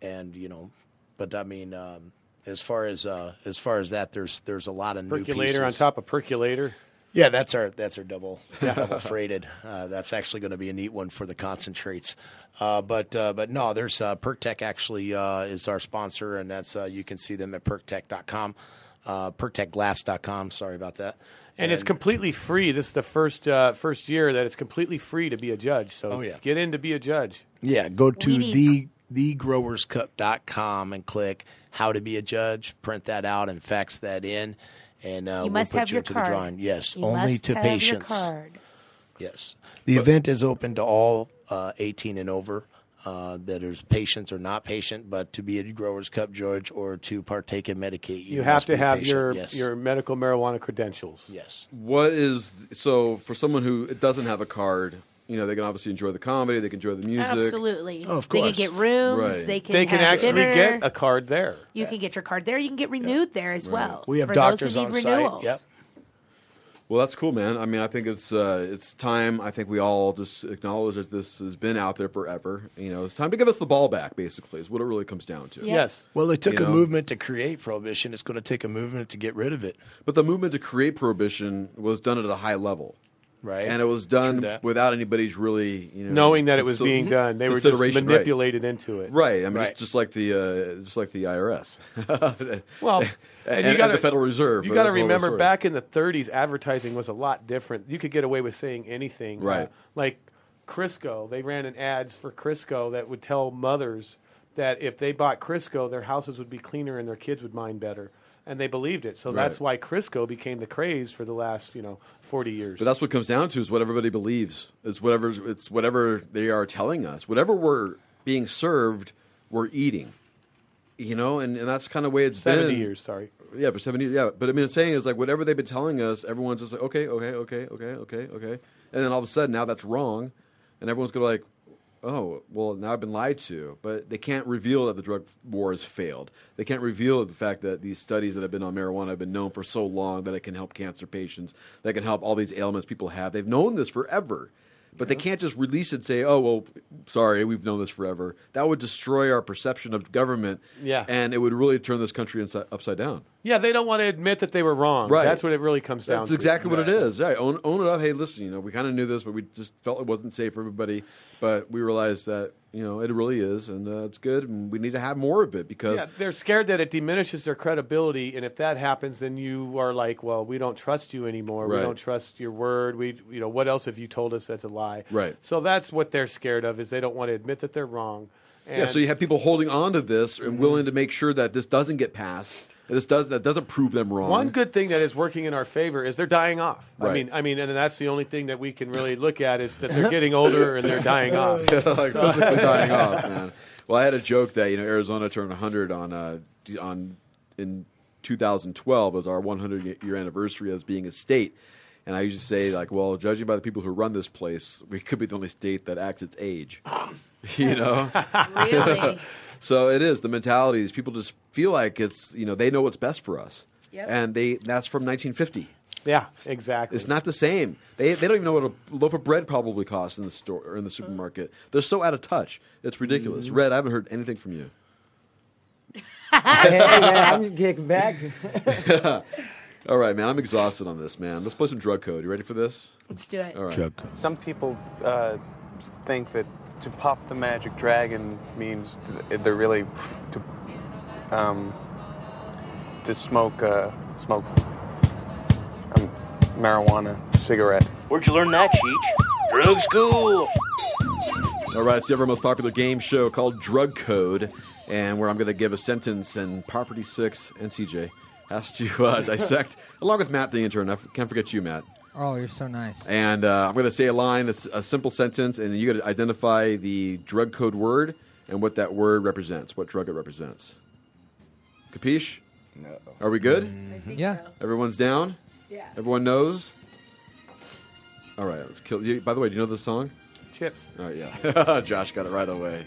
and you know, but I mean. Um, as far as uh, as far as that, there's there's a lot of new Percolator on top of percolator. Yeah, that's our that's our double <laughs> double freighted. Uh, that's actually going to be a neat one for the concentrates. Uh, but uh, but no, there's uh, PerkTech actually uh, is our sponsor, and that's uh, you can see them at perktech.com, uh, perktechglass.com. Sorry about that. And, it's completely free. This is the first uh, first year that it's completely free to be a judge. So Oh, yeah. get in to be a judge. Yeah, go to We the thegrowerscup.com and click how to be a judge. Print that out and fax that in, and uh, you we'll must put have you your into card. the drawing. Yes, You only must to have patients. Your card. Yes. The event is open to all uh, 18 and over. Uh, that is patients or not patient, but to be a Growers Cup judge or to partake in Medicaid, You, you, have to have patient. your yes. your medical marijuana credentials. Yes. What is so for someone who doesn't have a card? You know, they can obviously enjoy the comedy, they can enjoy the music. Absolutely. Oh, of course. They can get rooms. Right. They can. They can have actually dinner. get a card there. You can get your card there. You can get renewed there as well. We have for doctors those who need on site. Yep. Well, that's cool, man. I mean, I think it's uh, it's time. I think we all just acknowledge that this has been out there forever. You know, it's time to give us the ball back. Basically, is what it really comes down to. Yes. Well, it took You a know? movement to create prohibition. It's going to take a movement to get rid of it. But the movement to create prohibition was done at a high level, Right. And it was done without anybody's really, you know, Knowing that it was being done, they were just consideration, right. manipulated into it. Right. I mean, Right. Just, just like the uh, just like the IRS. <laughs> Well, and, and, you got the Federal Reserve. You got to remember, back in the 30s, advertising was a lot different. You could get away with saying anything, Uh, Right. like Crisco, they ran an ads for Crisco that would tell mothers that if they bought Crisco, their houses would be cleaner and their kids would mind better. And they believed it. So Right. that's why Crisco became the craze for the last, you know, 40 years. But that's what it comes down to is what everybody believes. It's whatever it's whatever they are telling us. Whatever we're being served, we're eating. You know, and, and that's kind of the way it's 70 been. years, sorry. Yeah, for seventy years. Yeah, but I mean, it's saying is like whatever they've been telling us, everyone's just like, okay, okay, okay, okay, okay, okay, and then all of a sudden now that's wrong, and everyone's gonna like, oh, well now I've been lied to. But they can't reveal that the drug war has failed. They can't reveal the fact that these studies that have been on marijuana have been known for so long that it can help cancer patients, that can help all these ailments people have. They've known this forever. But they can't just release it and say, "Oh well, sorry, we've known this forever." That would destroy our perception of government, Yeah. and it would really turn this country inside, upside down. Yeah, they don't want to admit that they were wrong. Right. That's what it really comes down to. That's to. exactly what it is. Right. Own, own it up. Hey, listen, you know, we kind of knew this, but we just felt it wasn't safe for everybody. But we realized that, you know, it really is, and uh, it's good, and we need to have more of it because Yeah, they're scared that it diminishes their credibility, and if that happens, then you are like, "Well, we don't trust you anymore. We don't trust your word. We, you know, what else have you told us that's a lie?" Right. So that's what they're scared of is they don't want to admit that they're wrong. And yeah. So you have people holding on to this and willing to make sure that this doesn't get passed. And this does that doesn't prove them wrong. One good thing that is working in our favor is they're dying off. I mean, I mean, and that's the only thing that we can really <laughs> look at is that they're getting older and they're dying off. <laughs> like physically dying off, man. Well, I had a joke that you know Arizona turned 100 on uh, on in 2012 as our 100 year anniversary as being a state, and I used to say like, well, judging by the people who run this place, we could be the only state that acts its age. <laughs> you know, Really? So it is the mentality is people just feel like it's you know they know what's best for us, Yep. and they that's from 1950. Yeah, exactly. It's not the same. They they don't even know what a loaf of bread probably costs in the store or in the supermarket. They're so out of touch. It's ridiculous. Mm-hmm. Red, I haven't heard anything from you. <laughs> hey, man, I'm just kicking back. <laughs> All right, man. I'm exhausted on this, man. Let's play some drug code. You ready for this? Let's do it. All right. Some people uh, think that to puff the magic dragon means to, they're really to um, to smoke uh, smoke um, marijuana cigarette. Where'd you learn that, Cheech? Drug school. All right, it's the ever most popular game show called Drug Code, and where I'm going to give a sentence, and Property Six and CJ has to uh, <laughs> dissect, along with Matt, the intern. I can't forget you, Matt. Oh, you're so nice. And uh, I'm going to say a line that's a simple sentence, and you got to identify the drug code word and what that word represents, what drug it represents. Capiche? No. Are we good? Yeah. Everyone's down? Yeah. Everyone knows? All right, let's kill you. By the way, do you know this song? Chips. All right, yeah. <laughs> Josh got it right away.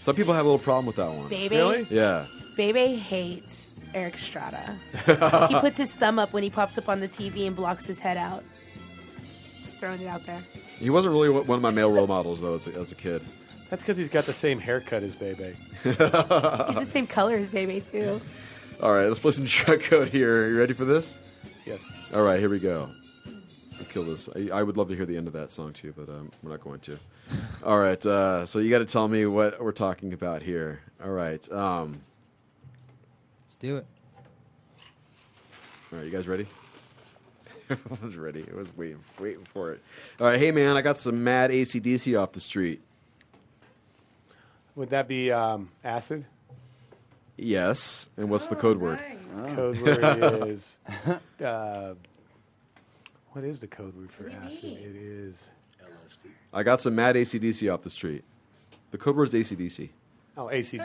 Some people have a little problem with that one. Baby? Really? Yeah. Bebe hates Erik Estrada. <laughs> he puts his thumb up when he pops up on the TV and blocks his head out. Just throwing it out there. He wasn't really one of my male role models, though, as a, as a kid. That's because he's got the same haircut as Bebe. <laughs> He's the same color as Bebe too. All right, let's play some drug code here. Are You ready for this? Yes. All right, here we go. I'll kill this. I, I would love to hear the end of that song too, but um, we're not going to. All right, uh, so you got to tell me what we're talking about here. All right. Um, Let's do it. all right, you guys ready? <laughs> I was ready. I was waiting, waiting for it. All right, hey man, I got some mad ACDC off the street. Would that be um, acid? Yes. And what's the code word? Code word is. Uh, what is the code word for acid? It is. LSD. I got some mad ACDC off the street. The code word is ACDC. Oh, ACDC.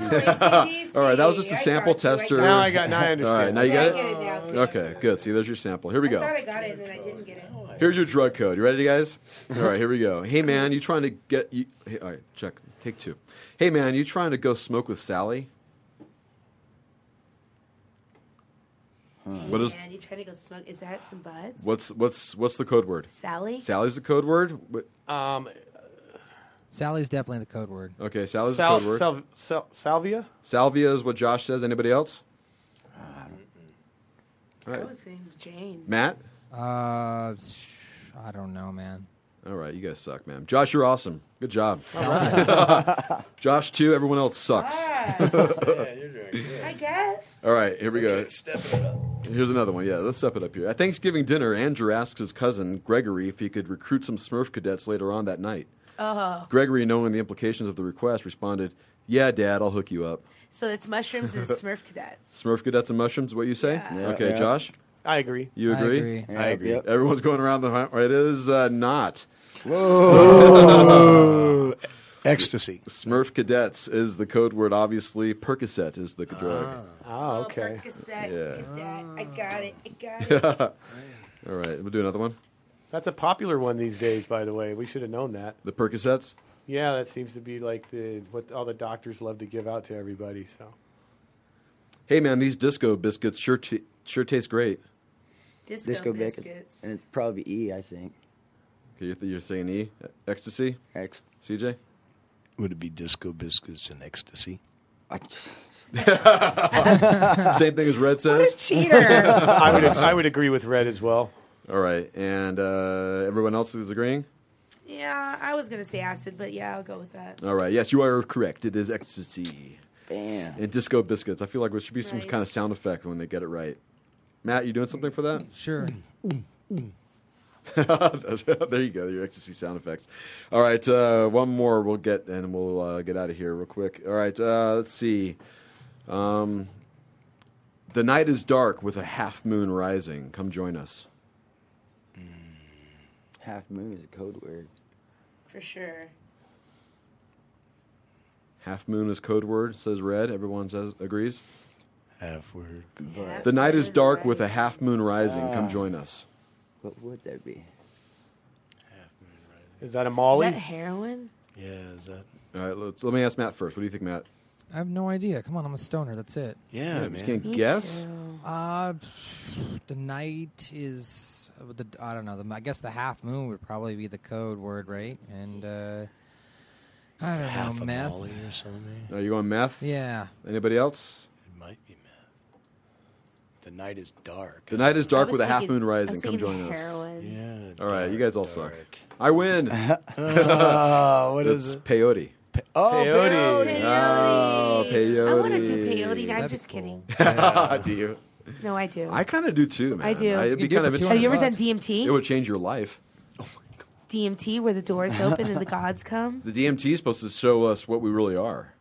<laughs> <laughs> All right, that was just a sample tester. Now I got. Now I <laughs> understand. right, now you Yeah, get it? get it now, too. Okay, good. See, there's your sample. Here we I go. thought I got it and then I didn't get it. Here's your drug code. You ready, guys? All right, here we go. Hey, man, you trying to get you? Hey, all right, check. Take two. Hey, man, you trying to go smoke with Sally? What is Man, you trying to go smoke? Is that some buds? what's what's what's the code word? Sally? Sally's the code word. What- Um, Sally's definitely the code word. Okay, Sally's sal- the code word. sal- sal- salvia. Salvia is what Josh says. Anybody else? All I right, was saying Jane. Matt. Uh, sh- I don't know, man. All right, you guys suck, man. Josh, you're awesome. Good job. <laughs> right. <laughs> Josh, too. Everyone else sucks. Yeah, you're drinking. I guess. All right, here we go. Stepping it up. Here's another one. Yeah, let's step it up here. At Thanksgiving dinner, Andrew asked his cousin Gregory if he could recruit some Smurf cadets later on that night. Oh. Gregory, knowing the implications of the request, responded, "Yeah, Dad, I'll hook you up." So it's mushrooms and Smurf cadets. <laughs> Smurf cadets and mushrooms. What you say? Yeah. Okay, Yeah. Josh. I agree. You I agree? agree. I agree. Yep. Everyone's going around the. It is uh, not. Whoa. <laughs> Ecstasy. Smurf cadets is the code word. Obviously, Percocet is the drug. Ah. Ah, oh, okay. Percocet Yeah. cadet. I got it. I got it. <laughs> All right, we'll do another one. That's a popular one these days, by the way. We should have known that. The Percocets. Yeah, that seems to be like the what all the doctors love to give out to everybody. So Hey man, these disco biscuits sure t- sure taste great. Disco, Disco biscuits. biscuits. And it's probably E, I think. Okay, you're, you're saying E, ecstasy. X. CJ. Would it be disco biscuits and ecstasy? <laughs> Same thing as Red says. cheater. <laughs> I would I would agree with Red as well. All right, and uh, everyone else is agreeing. Yeah, I was gonna say acid, but yeah, I'll go with that. All right, yes, you are correct. It is ecstasy. Bam. And disco biscuits. I feel like there should be some Nice. kind of sound effect when they get it right. Matt, you doing something for that? Sure. <laughs> there you go, your ecstasy sound effects. All right, uh, one more we'll get, and we'll uh, get out of here real quick. All right, uh, let's see. Um, the night is dark with a half moon rising. Come join us. Half moon is a code word. For sure. Half moon is code word, says Red. Everyone says agrees. Half word. Half The night is moon dark with a half moon rising. Come Ah. join us. What would that be? Half moon rising. Is that a Molly? Is Molly? that heroin? Yeah, is that? All right, let's, let me ask Matt first. What do you think, Matt? I have no idea. Come on, I'm a stoner. That's it. Yeah, I'm man. just gonna Me guess. too. Uh, the night is with the I don't know. The, I guess the half moon would probably be the code word, right? And uh, I don't Half know, a meth. Molly or something. Are you on meth? Yeah. Anybody else? It might be meth. The night is dark. The night is dark was with a half moon rising. Come thinking join us. heroin. Yeah, All right, you guys all suck. I win. Uh, <laughs> <laughs> what That's is it? Peyote. Oh, peyote. Oh, peyote. I want to do peyote. I'm just kidding. <laughs> do you? No, I do. I kind of do too, man. I do. it'd be kind of 200 Have you ever done. DMT? It would change your life. DMT, where the doors <laughs> open and the gods come. The DMT is supposed to show us what we really are.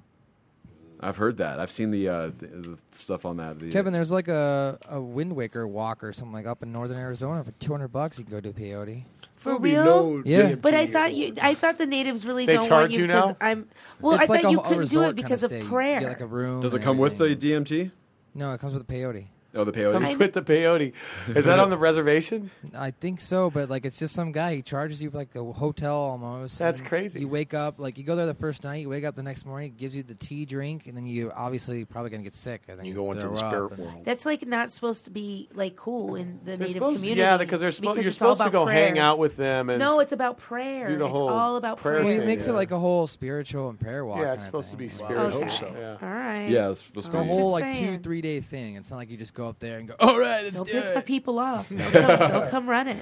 I've heard that. I've seen the, uh, the, the stuff on that. The, Kevin, there's like a, a Wind Waker walk or something like up in northern Arizona for 200 bucks. You can go do peyote. For real? Yeah. But I thought you. I thought the natives really They don't charge want you you because now? I'm. Well, It's I like thought a- you a couldn't do resort it kinda because of stay. You prayer. get like a room. Does it and come with the everything. DMT? No, it comes with the peyote. Oh, the peyote. Comes with the peyote. Is that on the reservation? <laughs> I think so, but like it's just some guy. He charges you for like a hotel almost. That's crazy. You wake up like you go there the first night. You wake up the next morning. It gives you the tea drink, and then you obviously probably gonna get sick. I think You go into the up spirit and- world. That's like not supposed to be like cool in the native supposed- community. yeah, because they're supposed- you're supposed to about go hang out with them and no, it's about prayer. do the it's whole all about prayer prayer. Well, he thing, makes yeah. it like a whole spiritual and prayer walk. Yeah, it's supposed to be thing. spiritual. Okay. so. All right. Yeah, it's supposed It's to a be. whole like two, three day thing. It's not like you just go up there and go, all right, let's Don't do piss it. my people off. <laughs> They'll come, they'll come running.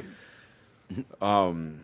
Um,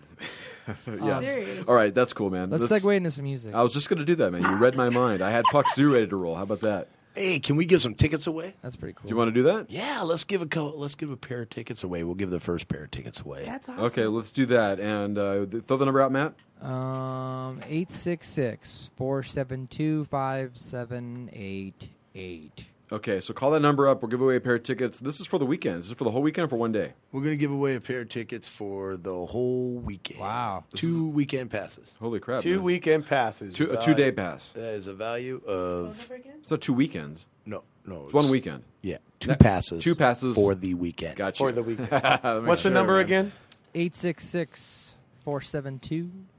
<laughs> yeah. serious. All right, that's cool, man. Let's That's- segue into some music. I was just gonna do that, man. You read my mind. I had Puck Zoo ready to roll. How about that? Hey, can we give some tickets away? That's pretty cool. Do you want to do that? Yeah, let's give a couple, let's give a pair of tickets away. We'll give the first pair of tickets away. That's awesome. Okay, let's do that. And uh, th- throw the number out, Matt. Um, 866-472-5788. Okay, so call that number up. We'll give away a pair of tickets. This is for the weekend. This Is this for the whole weekend or for one day? We're gonna give away a pair of tickets for the whole weekend. Wow. Two weekend passes. Holy crap! Two man. weekend passes. Two, a two day pass. That is a value of It's not two weekends. no, no. It's one weekend. Yeah, two Ne- passes. Two passes for the weekend. Gotcha. For the weekend. <laughs> Let me What's the sure, number man. again?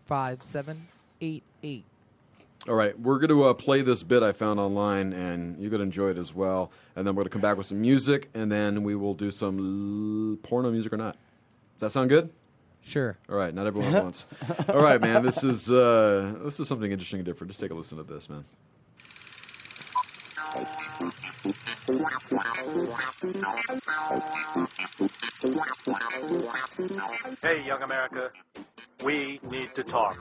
866-472-5788. All right, we're going to uh, play this bit I found online, and you're going to enjoy it as well. And then we're going to come back with some music, and then we will do some l- porno music or not. Does that sound good? Sure. All right, not everyone at <laughs> once. All right, man. This is uh, this is something interesting and different. Just take a listen to this, man. Hey, young America, we need to talk.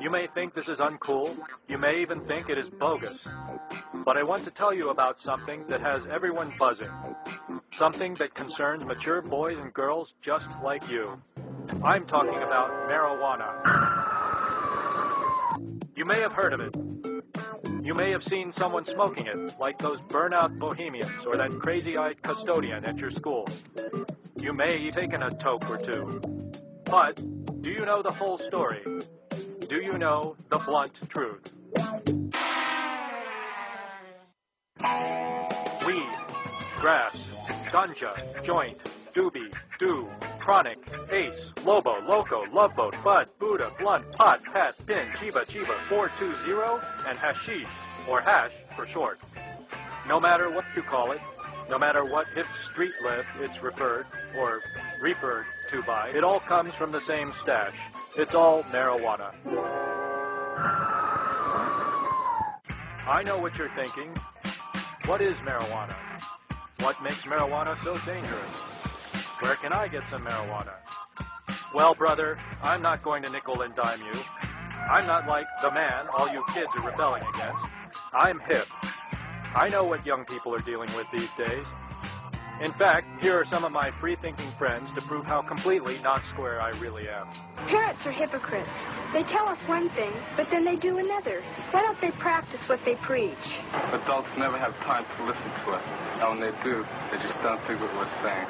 You may think this is uncool. You may even think it is bogus. But I want to tell you about something that has everyone buzzing. Something that concerns mature boys and girls just like you. I'm talking about marijuana. You may have heard of it. You may have seen someone smoking it, like those burnout bohemians or that crazy eyed custodian at your school. You may have taken a toke or two. But do you know the whole story? Do you know the blunt truth? Weed, grass, ganja, joint, doobie, do, chronic, ace, lobo, loco, love boat, bud, buddha, blunt, pot, pat, pin, chiba, chiba, 420, and hashish, or hash for short. No matter what you call it, no matter what hip street lift it's referred or referred to by, it all comes from the same stash. It's all marijuana. I know what you're thinking. What is marijuana? What makes marijuana so dangerous? Where can I get some marijuana? Well, brother, I'm not going to nickel and dime you. I'm not like the man all you kids are rebelling against. I'm hip. I know what young people are dealing with these days. In fact, here are some of my free-thinking friends to prove how completely not square I really am. Parents are hypocrites. They tell us one thing, but then they do another. Why don't they practice what they preach? Adults never have time to listen to us. And when they do, they just don't think what we're saying.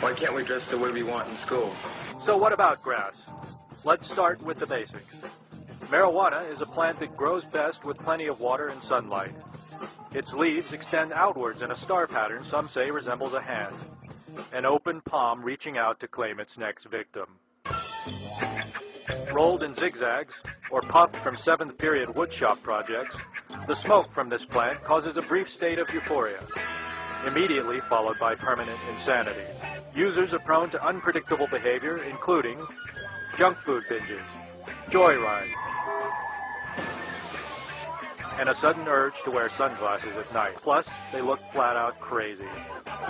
Why can't we dress the way we want in school? So what about grass? Let's start with the basics. Marijuana is a plant that grows best with plenty of water and sunlight. Its leaves extend outwards in a star pattern some say resembles a hand, an open palm reaching out to claim its next victim. Rolled in zigzags, or puffed from seventh period woodshop projects, the smoke from this plant causes a brief state of euphoria, immediately followed by permanent insanity. Users are prone to unpredictable behavior, including junk food binges, joyride, and a sudden urge to wear sunglasses at night. Plus, they look flat out crazy.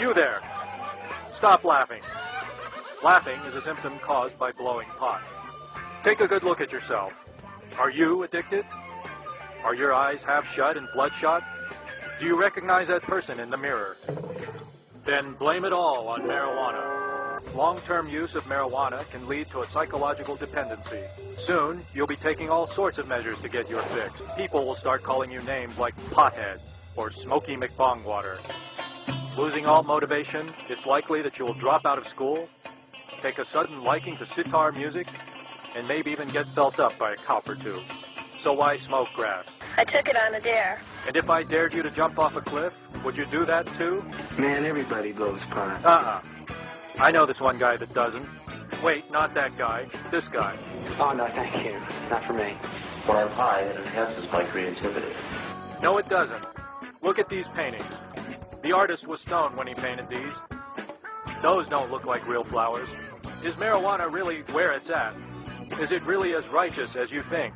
You there! Stop laughing. Laughing is a symptom caused by blowing pot. Take a good look at yourself. Are you addicted? Are your eyes half shut and bloodshot? Do you recognize that person in the mirror? Then blame it all on marijuana. Long term use of marijuana can lead to a psychological dependency. Soon, you'll be taking all sorts of measures to get your fix. People will start calling you names like pothead or smoky McBongwater. Losing all motivation, it's likely that you will drop out of school, take a sudden liking to sitar music, and maybe even get felt up by a cop or two. So why smoke grass? I took it on a dare. And if I dared you to jump off a cliff, would you do that too? Man, everybody blows pot. Uh-uh. I know this one guy that doesn't. Wait, not that guy. This guy. Oh, no, thank you. Not for me. When I'm high, it enhances my creativity. No, it doesn't. Look at these paintings. The artist was stoned when he painted these. Those don't look like real flowers. Is marijuana really where it's at? Is it really as righteous as you think?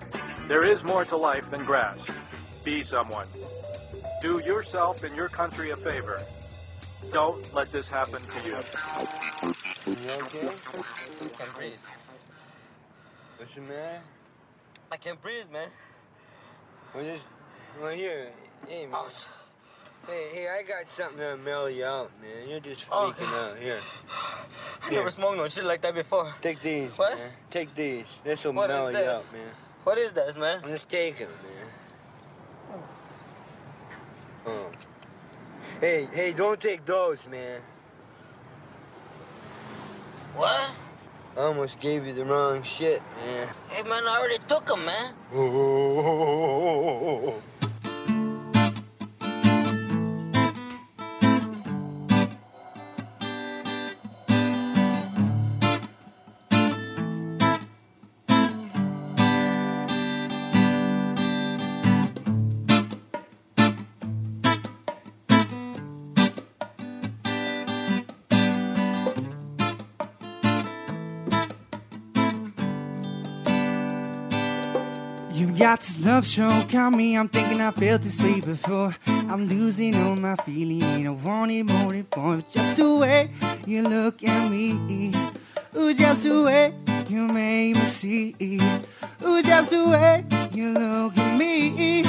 There is more to life than grass. Be someone. Do yourself and your country a favor. Don't let this happen to you. You okay? I can't breathe. What's the matter? I can't breathe, man. Well, just, well, here, hey, man. Oh. Hey, hey, I got something to mellow you out, man. You're just Oh, freaking out. Here. I never smoked no shit like that before. Take these, What? man. Take these. This will What is mellow you out, man. What is this, man? Just take them, man. Oh. Hey, hey, don't take those, man. What? I almost gave you the wrong shit, man. Hey, man, I already took them, man. Got this love stroke on me. I'm thinking I felt this way before. I'm losing all my feeling. I want it more and more. Just the way you look at me. Ooh, just the way you made me see. Ooh, just the way you look at me.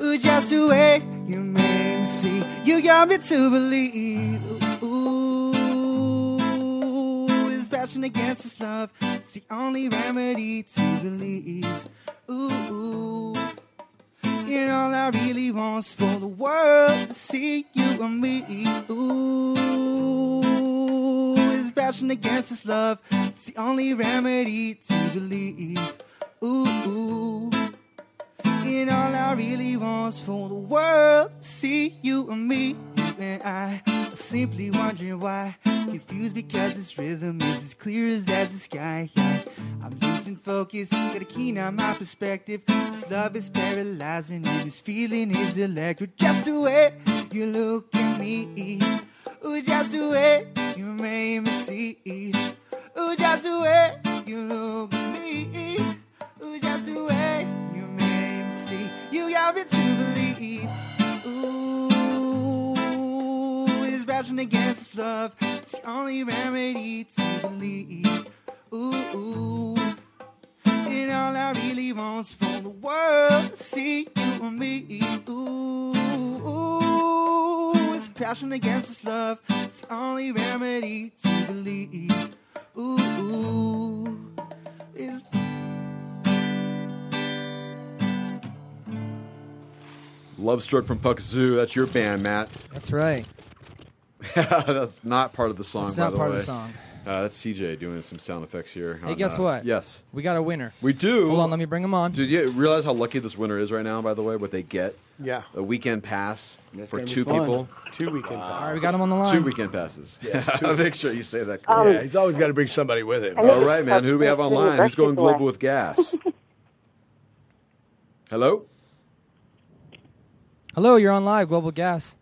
Ooh, just the way you made me see. You got me to believe. Ooh, it's passion against this love. It's the only remedy to believe. Ooh, and all I really want's for the world to see you and me. Ooh, it's passion against this love. It's the only remedy to believe. Ooh, and all I really want's for the world to see you and me. You and I simply wondering why. Confused because this rhythm is as clear as, as the sky. I'm losing focus, got a keen on my perspective. This love is paralyzing, and this feeling is electric. Just the way you look at me, ooh, just the way you made me see. Ooh, just the way you look at me, ooh, just the way you made me see. You got me to believe. Ooh, passion against this love. It's the only remedy to believe. Ooh, and all I really want's for the world to see you and me. Ooh, it's passion against this love. It's the only remedy to believe. Ooh, it's Love Stroke from Puck Zoo. That's your band, Matt. That's right. <laughs> that's not part of the song. It's by not the part of way. the song. Uh, that's CJ doing some sound effects here. Hey, on, guess uh, what? Yes, We got a winner. we do. Hold on, let me bring him on. Dude, you realize how lucky this winner is right now? By the way, what they get? Yeah. a weekend pass That's for two people. Two weekend All right, we got him on the line. Two weekend passes. Yes, <laughs> I'll two. make sure you say that. yeah, he's always got to bring somebody with him. All right, man. Who do we have online? Who's going global with gas? <laughs> Hello. Hello, you're on live, Global Gas.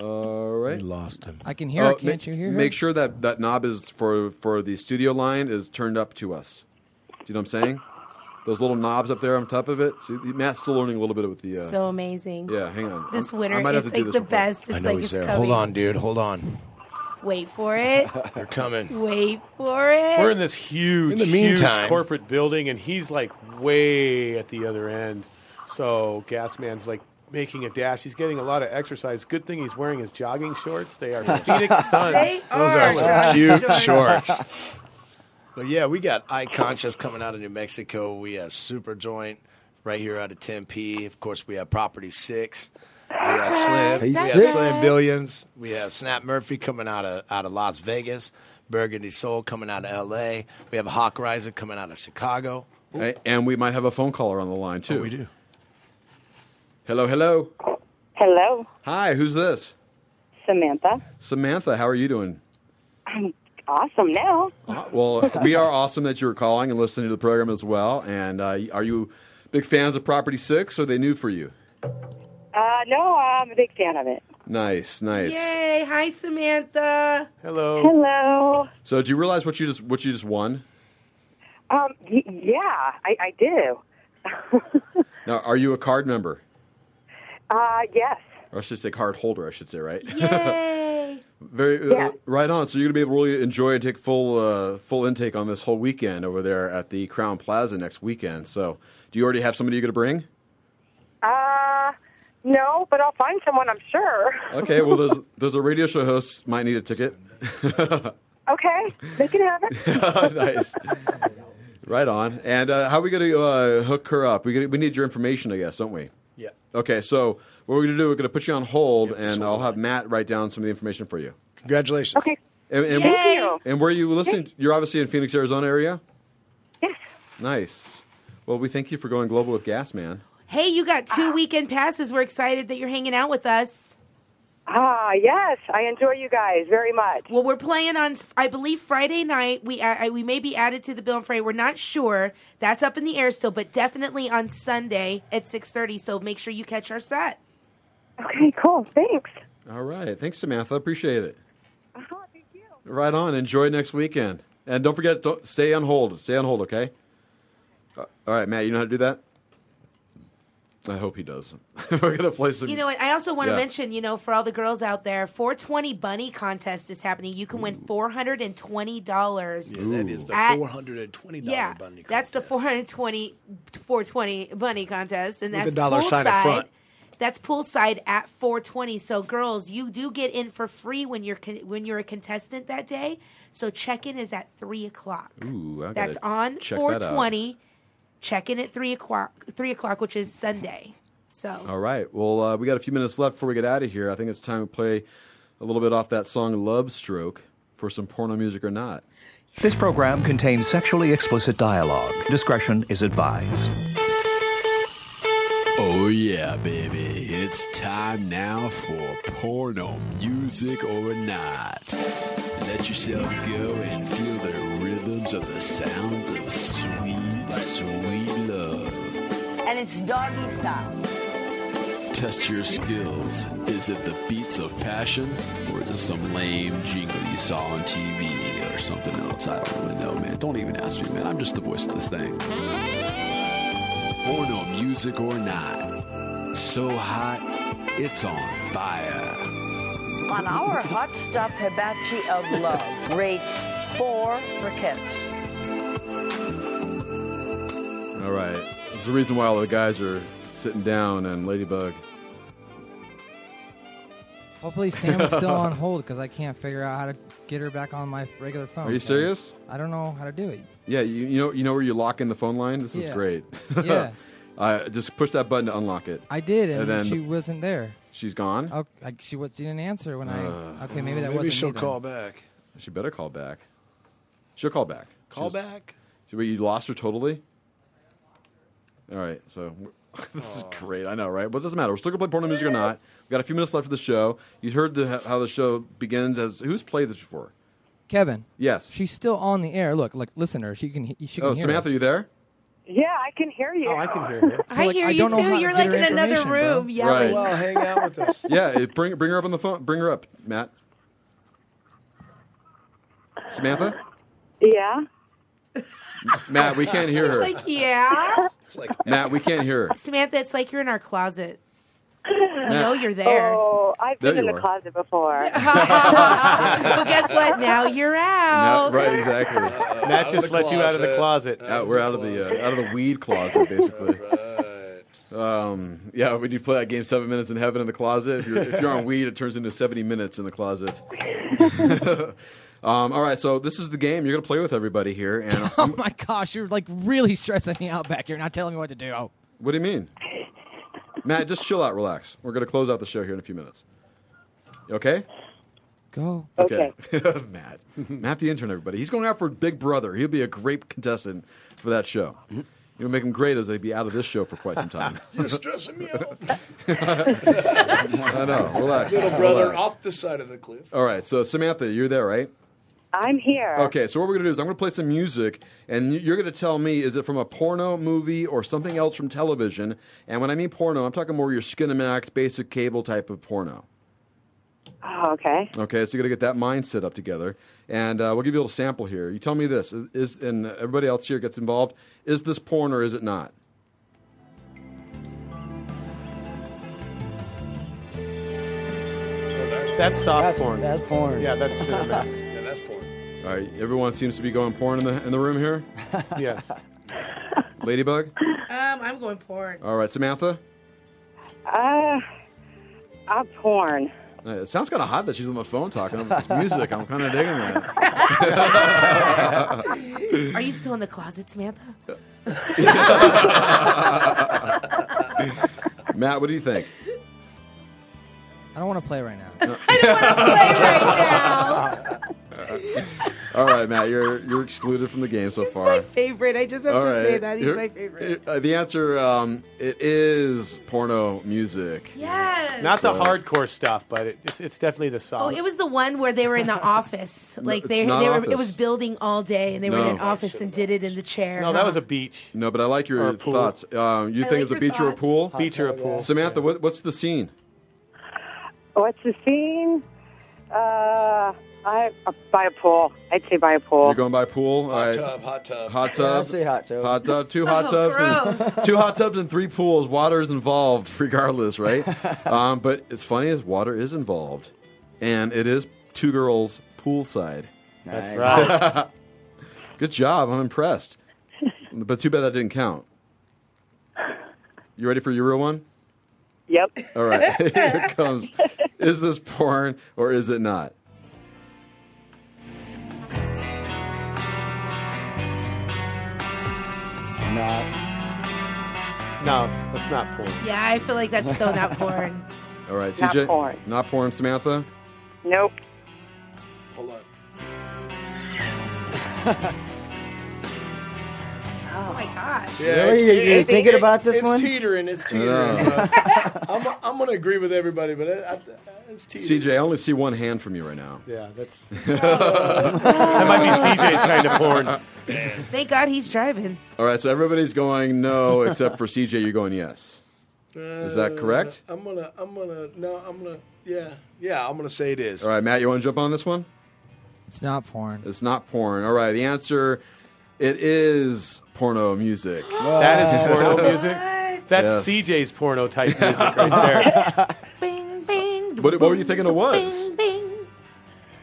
All right. We lost him. I can hear her. Oh, Can't ma- you hear her? Make sure that that knob is for for the studio line is turned up to us. Do you know what I'm saying? Those little knobs up there on top of it. See, Matt's still learning a little bit with the. Uh, So amazing. yeah, hang on. This I'm- winter, I might have it's like the real quick. best. I know like he's it's there. coming. Hold on, dude. Hold on. Wait for it. They're coming. Wait for it. We're in this huge, In the huge corporate building, and he's like way at the other end. So Gasman's like making a dash. He's getting a lot of exercise. Good thing he's wearing his jogging shorts. They are <laughs> Phoenix Suns. They Those are some cute shorts. shorts. <laughs> But yeah, we got Eye Conscious coming out of New Mexico. We have Super Joint right here out of Tempe. Of course, we have Property Six. We have Slim. Hey, we have Six. Slim Billions. We have Snap Murphy coming out of out of Las Vegas. Burgundy Soul coming out of L.A. We have Hawk Riser coming out of Chicago. Hey, and we might have a phone caller on the line oh, too. Oh, we do. Hello, hello. Hello, Hi, who's this? Samantha. Samantha. How are you doing? I'm awesome now. Uh, Well, we are awesome that you were calling and listening to the program as well. And uh, are you big fans of Property Six? Or are they new for you? Uh, no, I'm a big fan of it. Nice, nice. Yay! Hi, Samantha. Hello. Hello. So, do you realize what you just what you just won? Um, y- yeah, I, I do. <laughs> Now, are you a card member? Uh, yes. Or I should say card holder, I should say, right? <laughs> Yay! Very Yeah. uh, right on. So you're gonna be able to really enjoy and take full uh, full intake on this whole weekend over there at the Crowne Plaza next weekend. So, do you already have somebody you're gonna bring? Uh, no, but I'll find someone, I'm sure. <laughs> Okay. Well, there's there's a radio show host might need a ticket. <laughs> Okay, they can have it. nice. Right on. And uh, how are we going to uh, hook her up? We gonna, we need your information, I guess, don't we? Yeah. Okay. So what we're going to do? We're going to put you on hold, and I'll have Matt write down some of the information for you. Congratulations. Okay. And, and, Thank you. and where are you listening? You're obviously in Phoenix, Arizona area. Yes. Nice. Well, we thank you for going global with Gas Man. Hey, you got two weekend passes. We're excited that you're hanging out with us. Ah, yes, I enjoy you guys very much. Well, we're playing on, I believe, Friday night. We uh, we may be added to the bill and Friday. We're not sure. That's up in the air still, but definitely on Sunday at six thirty. So make sure you catch our set. Okay, cool. Thanks. All right. Thanks, Samantha. Appreciate it. Uh-huh, thank you. Right on. Enjoy next weekend. And don't forget, don't, stay on hold. Stay on hold, okay? Uh, all right, Matt, you know how to do that? I hope he does. We're going to play some. You know what? I also want to Yeah. mention, you know, for all the girls out there, 420 Bunny contest is happening. You can win $420. Yeah, that is the At- four hundred and twenty dollar Yeah, bunny. Contest. That's the 420 420 bunny contest, and With that's the dollar sign up poolside. front. That's poolside at 420. So, girls, you do get in for free when you're con- when you're a contestant that day. So, check in is at three o'clock. Ooh, I gotta That's on check that out. 420. Check in at three o'clock. Three o'clock, which is Sunday. So, All right. Well, uh, we got a few minutes left before we get out of here. I think it's time to play a little bit off that song Love Stroke for some porno music or not. This program contains sexually explicit dialogue. Discretion is advised. Oh, yeah, baby. It's time now for porno music or not. Let yourself go and feel the rhythms of the sounds of And it's doggy style. Test your skills. Is it the beats of passion, or is it some lame jingle you saw on TV or something else? I don't really know, man. Don't even ask me, man. I'm just the voice of this thing. Porno music or not. So hot, it's on fire. On our hot stuff hibachi of love rates four for kids. All right. There's a reason why all the guys are sitting down and Ladybug. Hopefully Sam is still on <laughs> hold because I can't figure out how to get her back on my regular phone. Are you serious? I don't know how to do it. Yeah, you, you know you know where you lock in the phone line? This is Yeah. great. Yeah. <laughs> uh, just push that button to unlock it. I did, and, then she wasn't there. she's gone. Oh, I, she, was, she didn't answer when Uh, I. Okay, maybe that Maybe wasn't she'll me then. call back. She better call back. She'll call back. Call She's- back. So wait, you lost her totally? All right, so <laughs> this is great. I know, right? But it doesn't matter. We're still gonna play porno music or not. We've got a few minutes left of the show. You heard the, how the show begins. As who's played this before? Kevin. Yes. She's still on the air. Look, like listen to her. She can. She can Oh, hear Samantha, us. you there? Yeah, I can hear you. Oh, I can hear you. I hear you too. You're like in another room yelling. Right. Well, hang out with us. <laughs> Yeah, it, bring bring her up on the phone. Bring her up, Matt. Samantha, Yeah. Matt, we can't hear She's her. like, yeah. It's like, Matt, we can't hear her. Samantha, it's like you're in our closet. <clears throat> You know you're there. Oh, I've There been in you the are. closet before. <laughs> well, guess what? Now you're No, out. right, exactly. Matt just let you out of the closet. Out, we're out of the uh, out of the weed closet, basically. Um, yeah, when you play that game, seven minutes in heaven in the closet. If you're, if you're on weed, it turns into seventy minutes in the closet. <laughs> <laughs> um, all right, so this is the game. You're gonna play with everybody here, and <laughs> Oh my gosh, you're like really stressing me out back here, not telling me what to do. Oh. what do you mean, Matt? Just chill out, relax. We're gonna close out the show here in a few minutes. You Okay. Go. Okay. <laughs> Matt. Matt the intern, everybody. He's going out for Big Brother. He'll be a great contestant for that show. You'll make him great as they'd be out of this show for quite some time. <laughs> You're stressing me out. I know. Relax. Little brother Relax. off the side of the cliff. All right. So, Samantha, you're there, right? I'm here. Okay. So, what we're going to do is I'm going to play some music, and you- you're going to tell me is it from a porno movie or something else from television? And when I mean porno, I'm talking more your Skinamax, basic cable type of porno. Oh, okay. Okay, so you got to get that mindset up together, and uh, we'll give you a little sample here. You tell me this is, is, and everybody else here gets involved. Is this porn or is it not? That's soft That's- porn. that's porn. Yeah, that's Cinemax. Yeah, that's porn. All right, everyone seems to be going porn in the in the room here. <laughs> yes. Ladybug. Um, I'm going porn. All right, Samantha. Uh, I'm porn. Uh, It sounds kind of hot that she's on the phone talking over this music. I'm kind of digging that. <laughs> Are you still in the closet, Samantha? <laughs> Matt, what do you think? I don't want to play right now. I don't want to play right now. All right, Matt, you're you're excluded from the game so far. He's My favorite. I just have All to say that he's Here- my favorite. Uh, the answer, um, it is porno music. Yes. Not the hardcore stuff, but it, it's it's definitely the song. Oh, it was the one where they were in the <laughs> office. Like it's they, they were. office. It was building all day, and they were in an office and did it in the chair. no, that was a beach. No, but I like your thoughts. Um, you I think like it's a your beach or a thoughts. pool? Beach or a pool. Samantha, what, what's the scene? What's the scene? Uh, I uh, by a pool. I'd say by a pool. You're going by a pool. All right. Tub, hot tub. Hot Yeah, tub. I'd say hot tub. Hot tub. Two <laughs> hot Oh, tubs. And, <laughs> two hot tubs and three pools. Water is involved, <laughs> regardless, right? um, but it's funny as water is involved, and it is two girls poolside. That's Nice. right. Good job. I'm impressed. but too bad that didn't count. You ready for your real one? Yep. All right. <laughs> <laughs> Here it comes. Is this porn or is it not? Not. no, that's not porn. Yeah, I feel like that's so not porn. <laughs> All right, Not CJ. porn. Not porn, Samantha. Nope. Hold on. Oh my gosh. Really? You're- you're thinking about this it's one? teetering. It's teetering. Yeah. Uh, <laughs> I'm, I'm going to agree with everybody, but it, I, it's teetering. CJ, I only see one hand from you right now. Yeah, that's <laughs> <laughs> that might be CJ's kind of porn. Thank God he's driving. All right, so everybody's going no except for CJ. You're going yes. Is that correct? Uh, I'm gonna. I'm gonna. No, I'm gonna. Yeah, yeah. I'm gonna say it is. All right, Matt, you want to jump on this one? It's not porn. It's not porn. All right, the answer, it is porno music. <gasps> That is porno music. That's Yes. CJ's porno type <laughs> music right there. Bing, bing. What, what were you thinking it was? Bing, bing.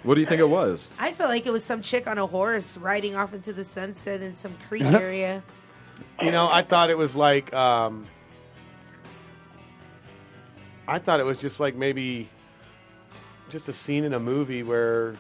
What do you think it was? I felt like it was some chick on a horse riding off into the sunset in some creek area. You know, I thought it was like. Um, I thought it was just like maybe just a scene in a movie where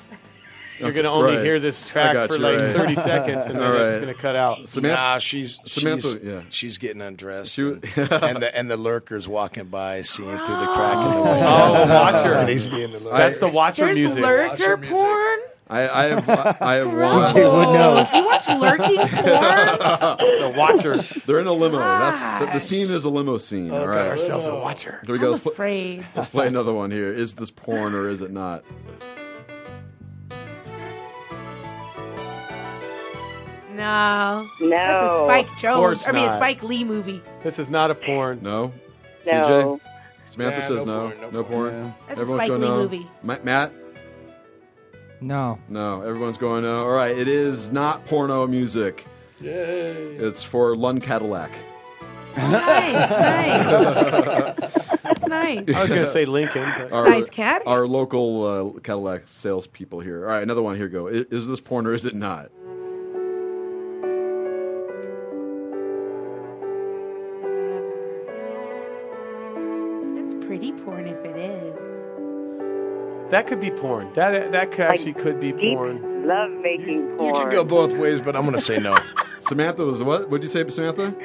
you're going to only Right. hear this track for you, like right. 30 seconds and <laughs> then All it's going to cut out. Samantha, nah, she's Samantha, she's, yeah. she's getting undressed, She- and, <laughs> and the and the lurkers walking by, seeing through the crack in the oh, window. Oh, Watcher. And he's being the lurker. That's the Watcher There's music. lurker Watcher music. porn. I, I have I have CJ would know. So you watch lurking <laughs> porn? It's a Watcher. They're in a limo. That's the, the scene is a limo scene. all Let's right. ourselves a watcher. Here we go. I'm Let's, pl- afraid. let's play another one here. Is this porn or is it not? No. No. That's a Spike Jones. course I mean, a not. Spike Lee movie. This is not a porn. No. No. CJ. Samantha Nah, says no no. porn, No, porn. That's a Spike Lee no. movie. Ma- Matt. No. No. Everyone's going no. All right. It is not porno music. Yay. It's for Lund Cadillac. Nice, nice. <laughs> That's nice. I was going to say Lincoln. But Our, Nice cat. Our local uh, Cadillac salespeople here. All right, another one. Here you go. I- Is this porn or is it not? It's pretty porn if it is. that could be porn. That that could, actually could be Deep porn. love making porn. You could go both ways, but I'm going to say no. <laughs> Samantha was what? What'd you say, Samantha?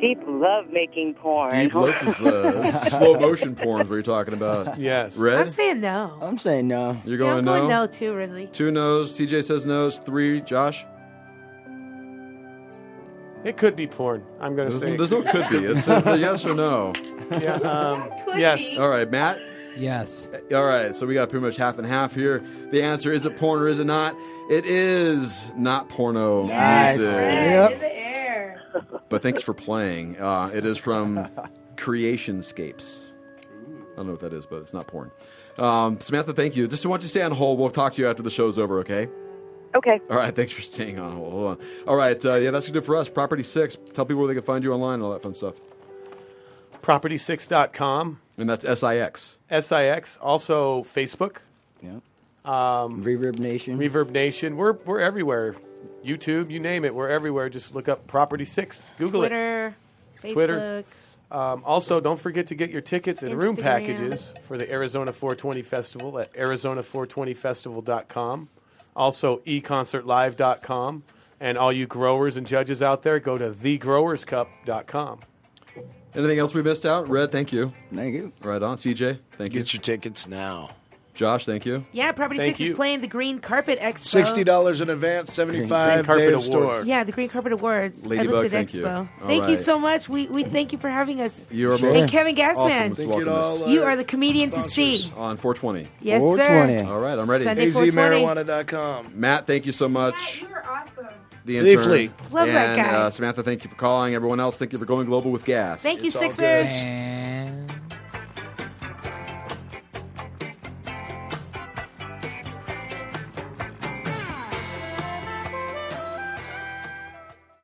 Deep love making porn. Deep. This is uh, slow motion porn. Is what you're talking about? Yes. I'm saying no. I'm saying no. You're going, Yeah, I'm going going no. no too, Risley. Two no's. CJ says no's. Three. Josh. It could be porn. I'm going to say. there's no could be. It's a yes or no. <laughs> Yeah, um, <laughs> Could yes. be. All right, Matt. Yes. All right, so we got pretty much half and half here. The answer is it porn or is it not? It is not porno Nice. music. Yep. In the air. <laughs> But thanks for playing. Uh, it is from Creationscapes. I don't know what that is, but it's not porn. Um, Samantha, thank you. Just want you to stay on hold. We'll talk to you after the show's over, okay? Okay. All right, <laughs> thanks for staying on hold. Hold on. All right, uh, yeah, that's good for us. Property Six. Tell people where they can find you online and all that fun stuff. Property6.com. And that's S I X. SIX. Also Facebook. Yep. Um, Reverb Nation. Reverb Nation. We're we're everywhere. YouTube, you name it, we're everywhere. Just look up Property Six. Google Twitter, it. Twitter. Facebook. Twitter. Um, also, don't forget to get your tickets and room packages for the Arizona 420 Festival at Arizona420festival.com. Also, econcertlive.com. And all you growers and judges out there, go to thegrowerscup.com. Anything else we missed out? Red, thank you. Thank you. Right on. CJ, thank you. Get your tickets now. Josh, thank you. Yeah, Property Thank Six you. is playing the Green Carpet Expo. Sixty dollars in advance, seventy five Green five Carpet day of Awards. Yeah, the Green Carpet Awards Ladybug, at Lipton thank you. Expo. All thank you right. so much. We we thank you for having us. You are Sure. most And Kevin Gassman. awesome. Thank you to all You are the comedian to see. on 420. Yes, 420. sir. All right, I'm ready. Sunday 420. AZMarijuana.com. Matt, thank you so much. You are awesome. The Leafly. intern. Love that and, guy. Uh, Samantha, thank you for calling. Everyone else, thank you for going global with gas. Thank you, It's all Sixers. good. And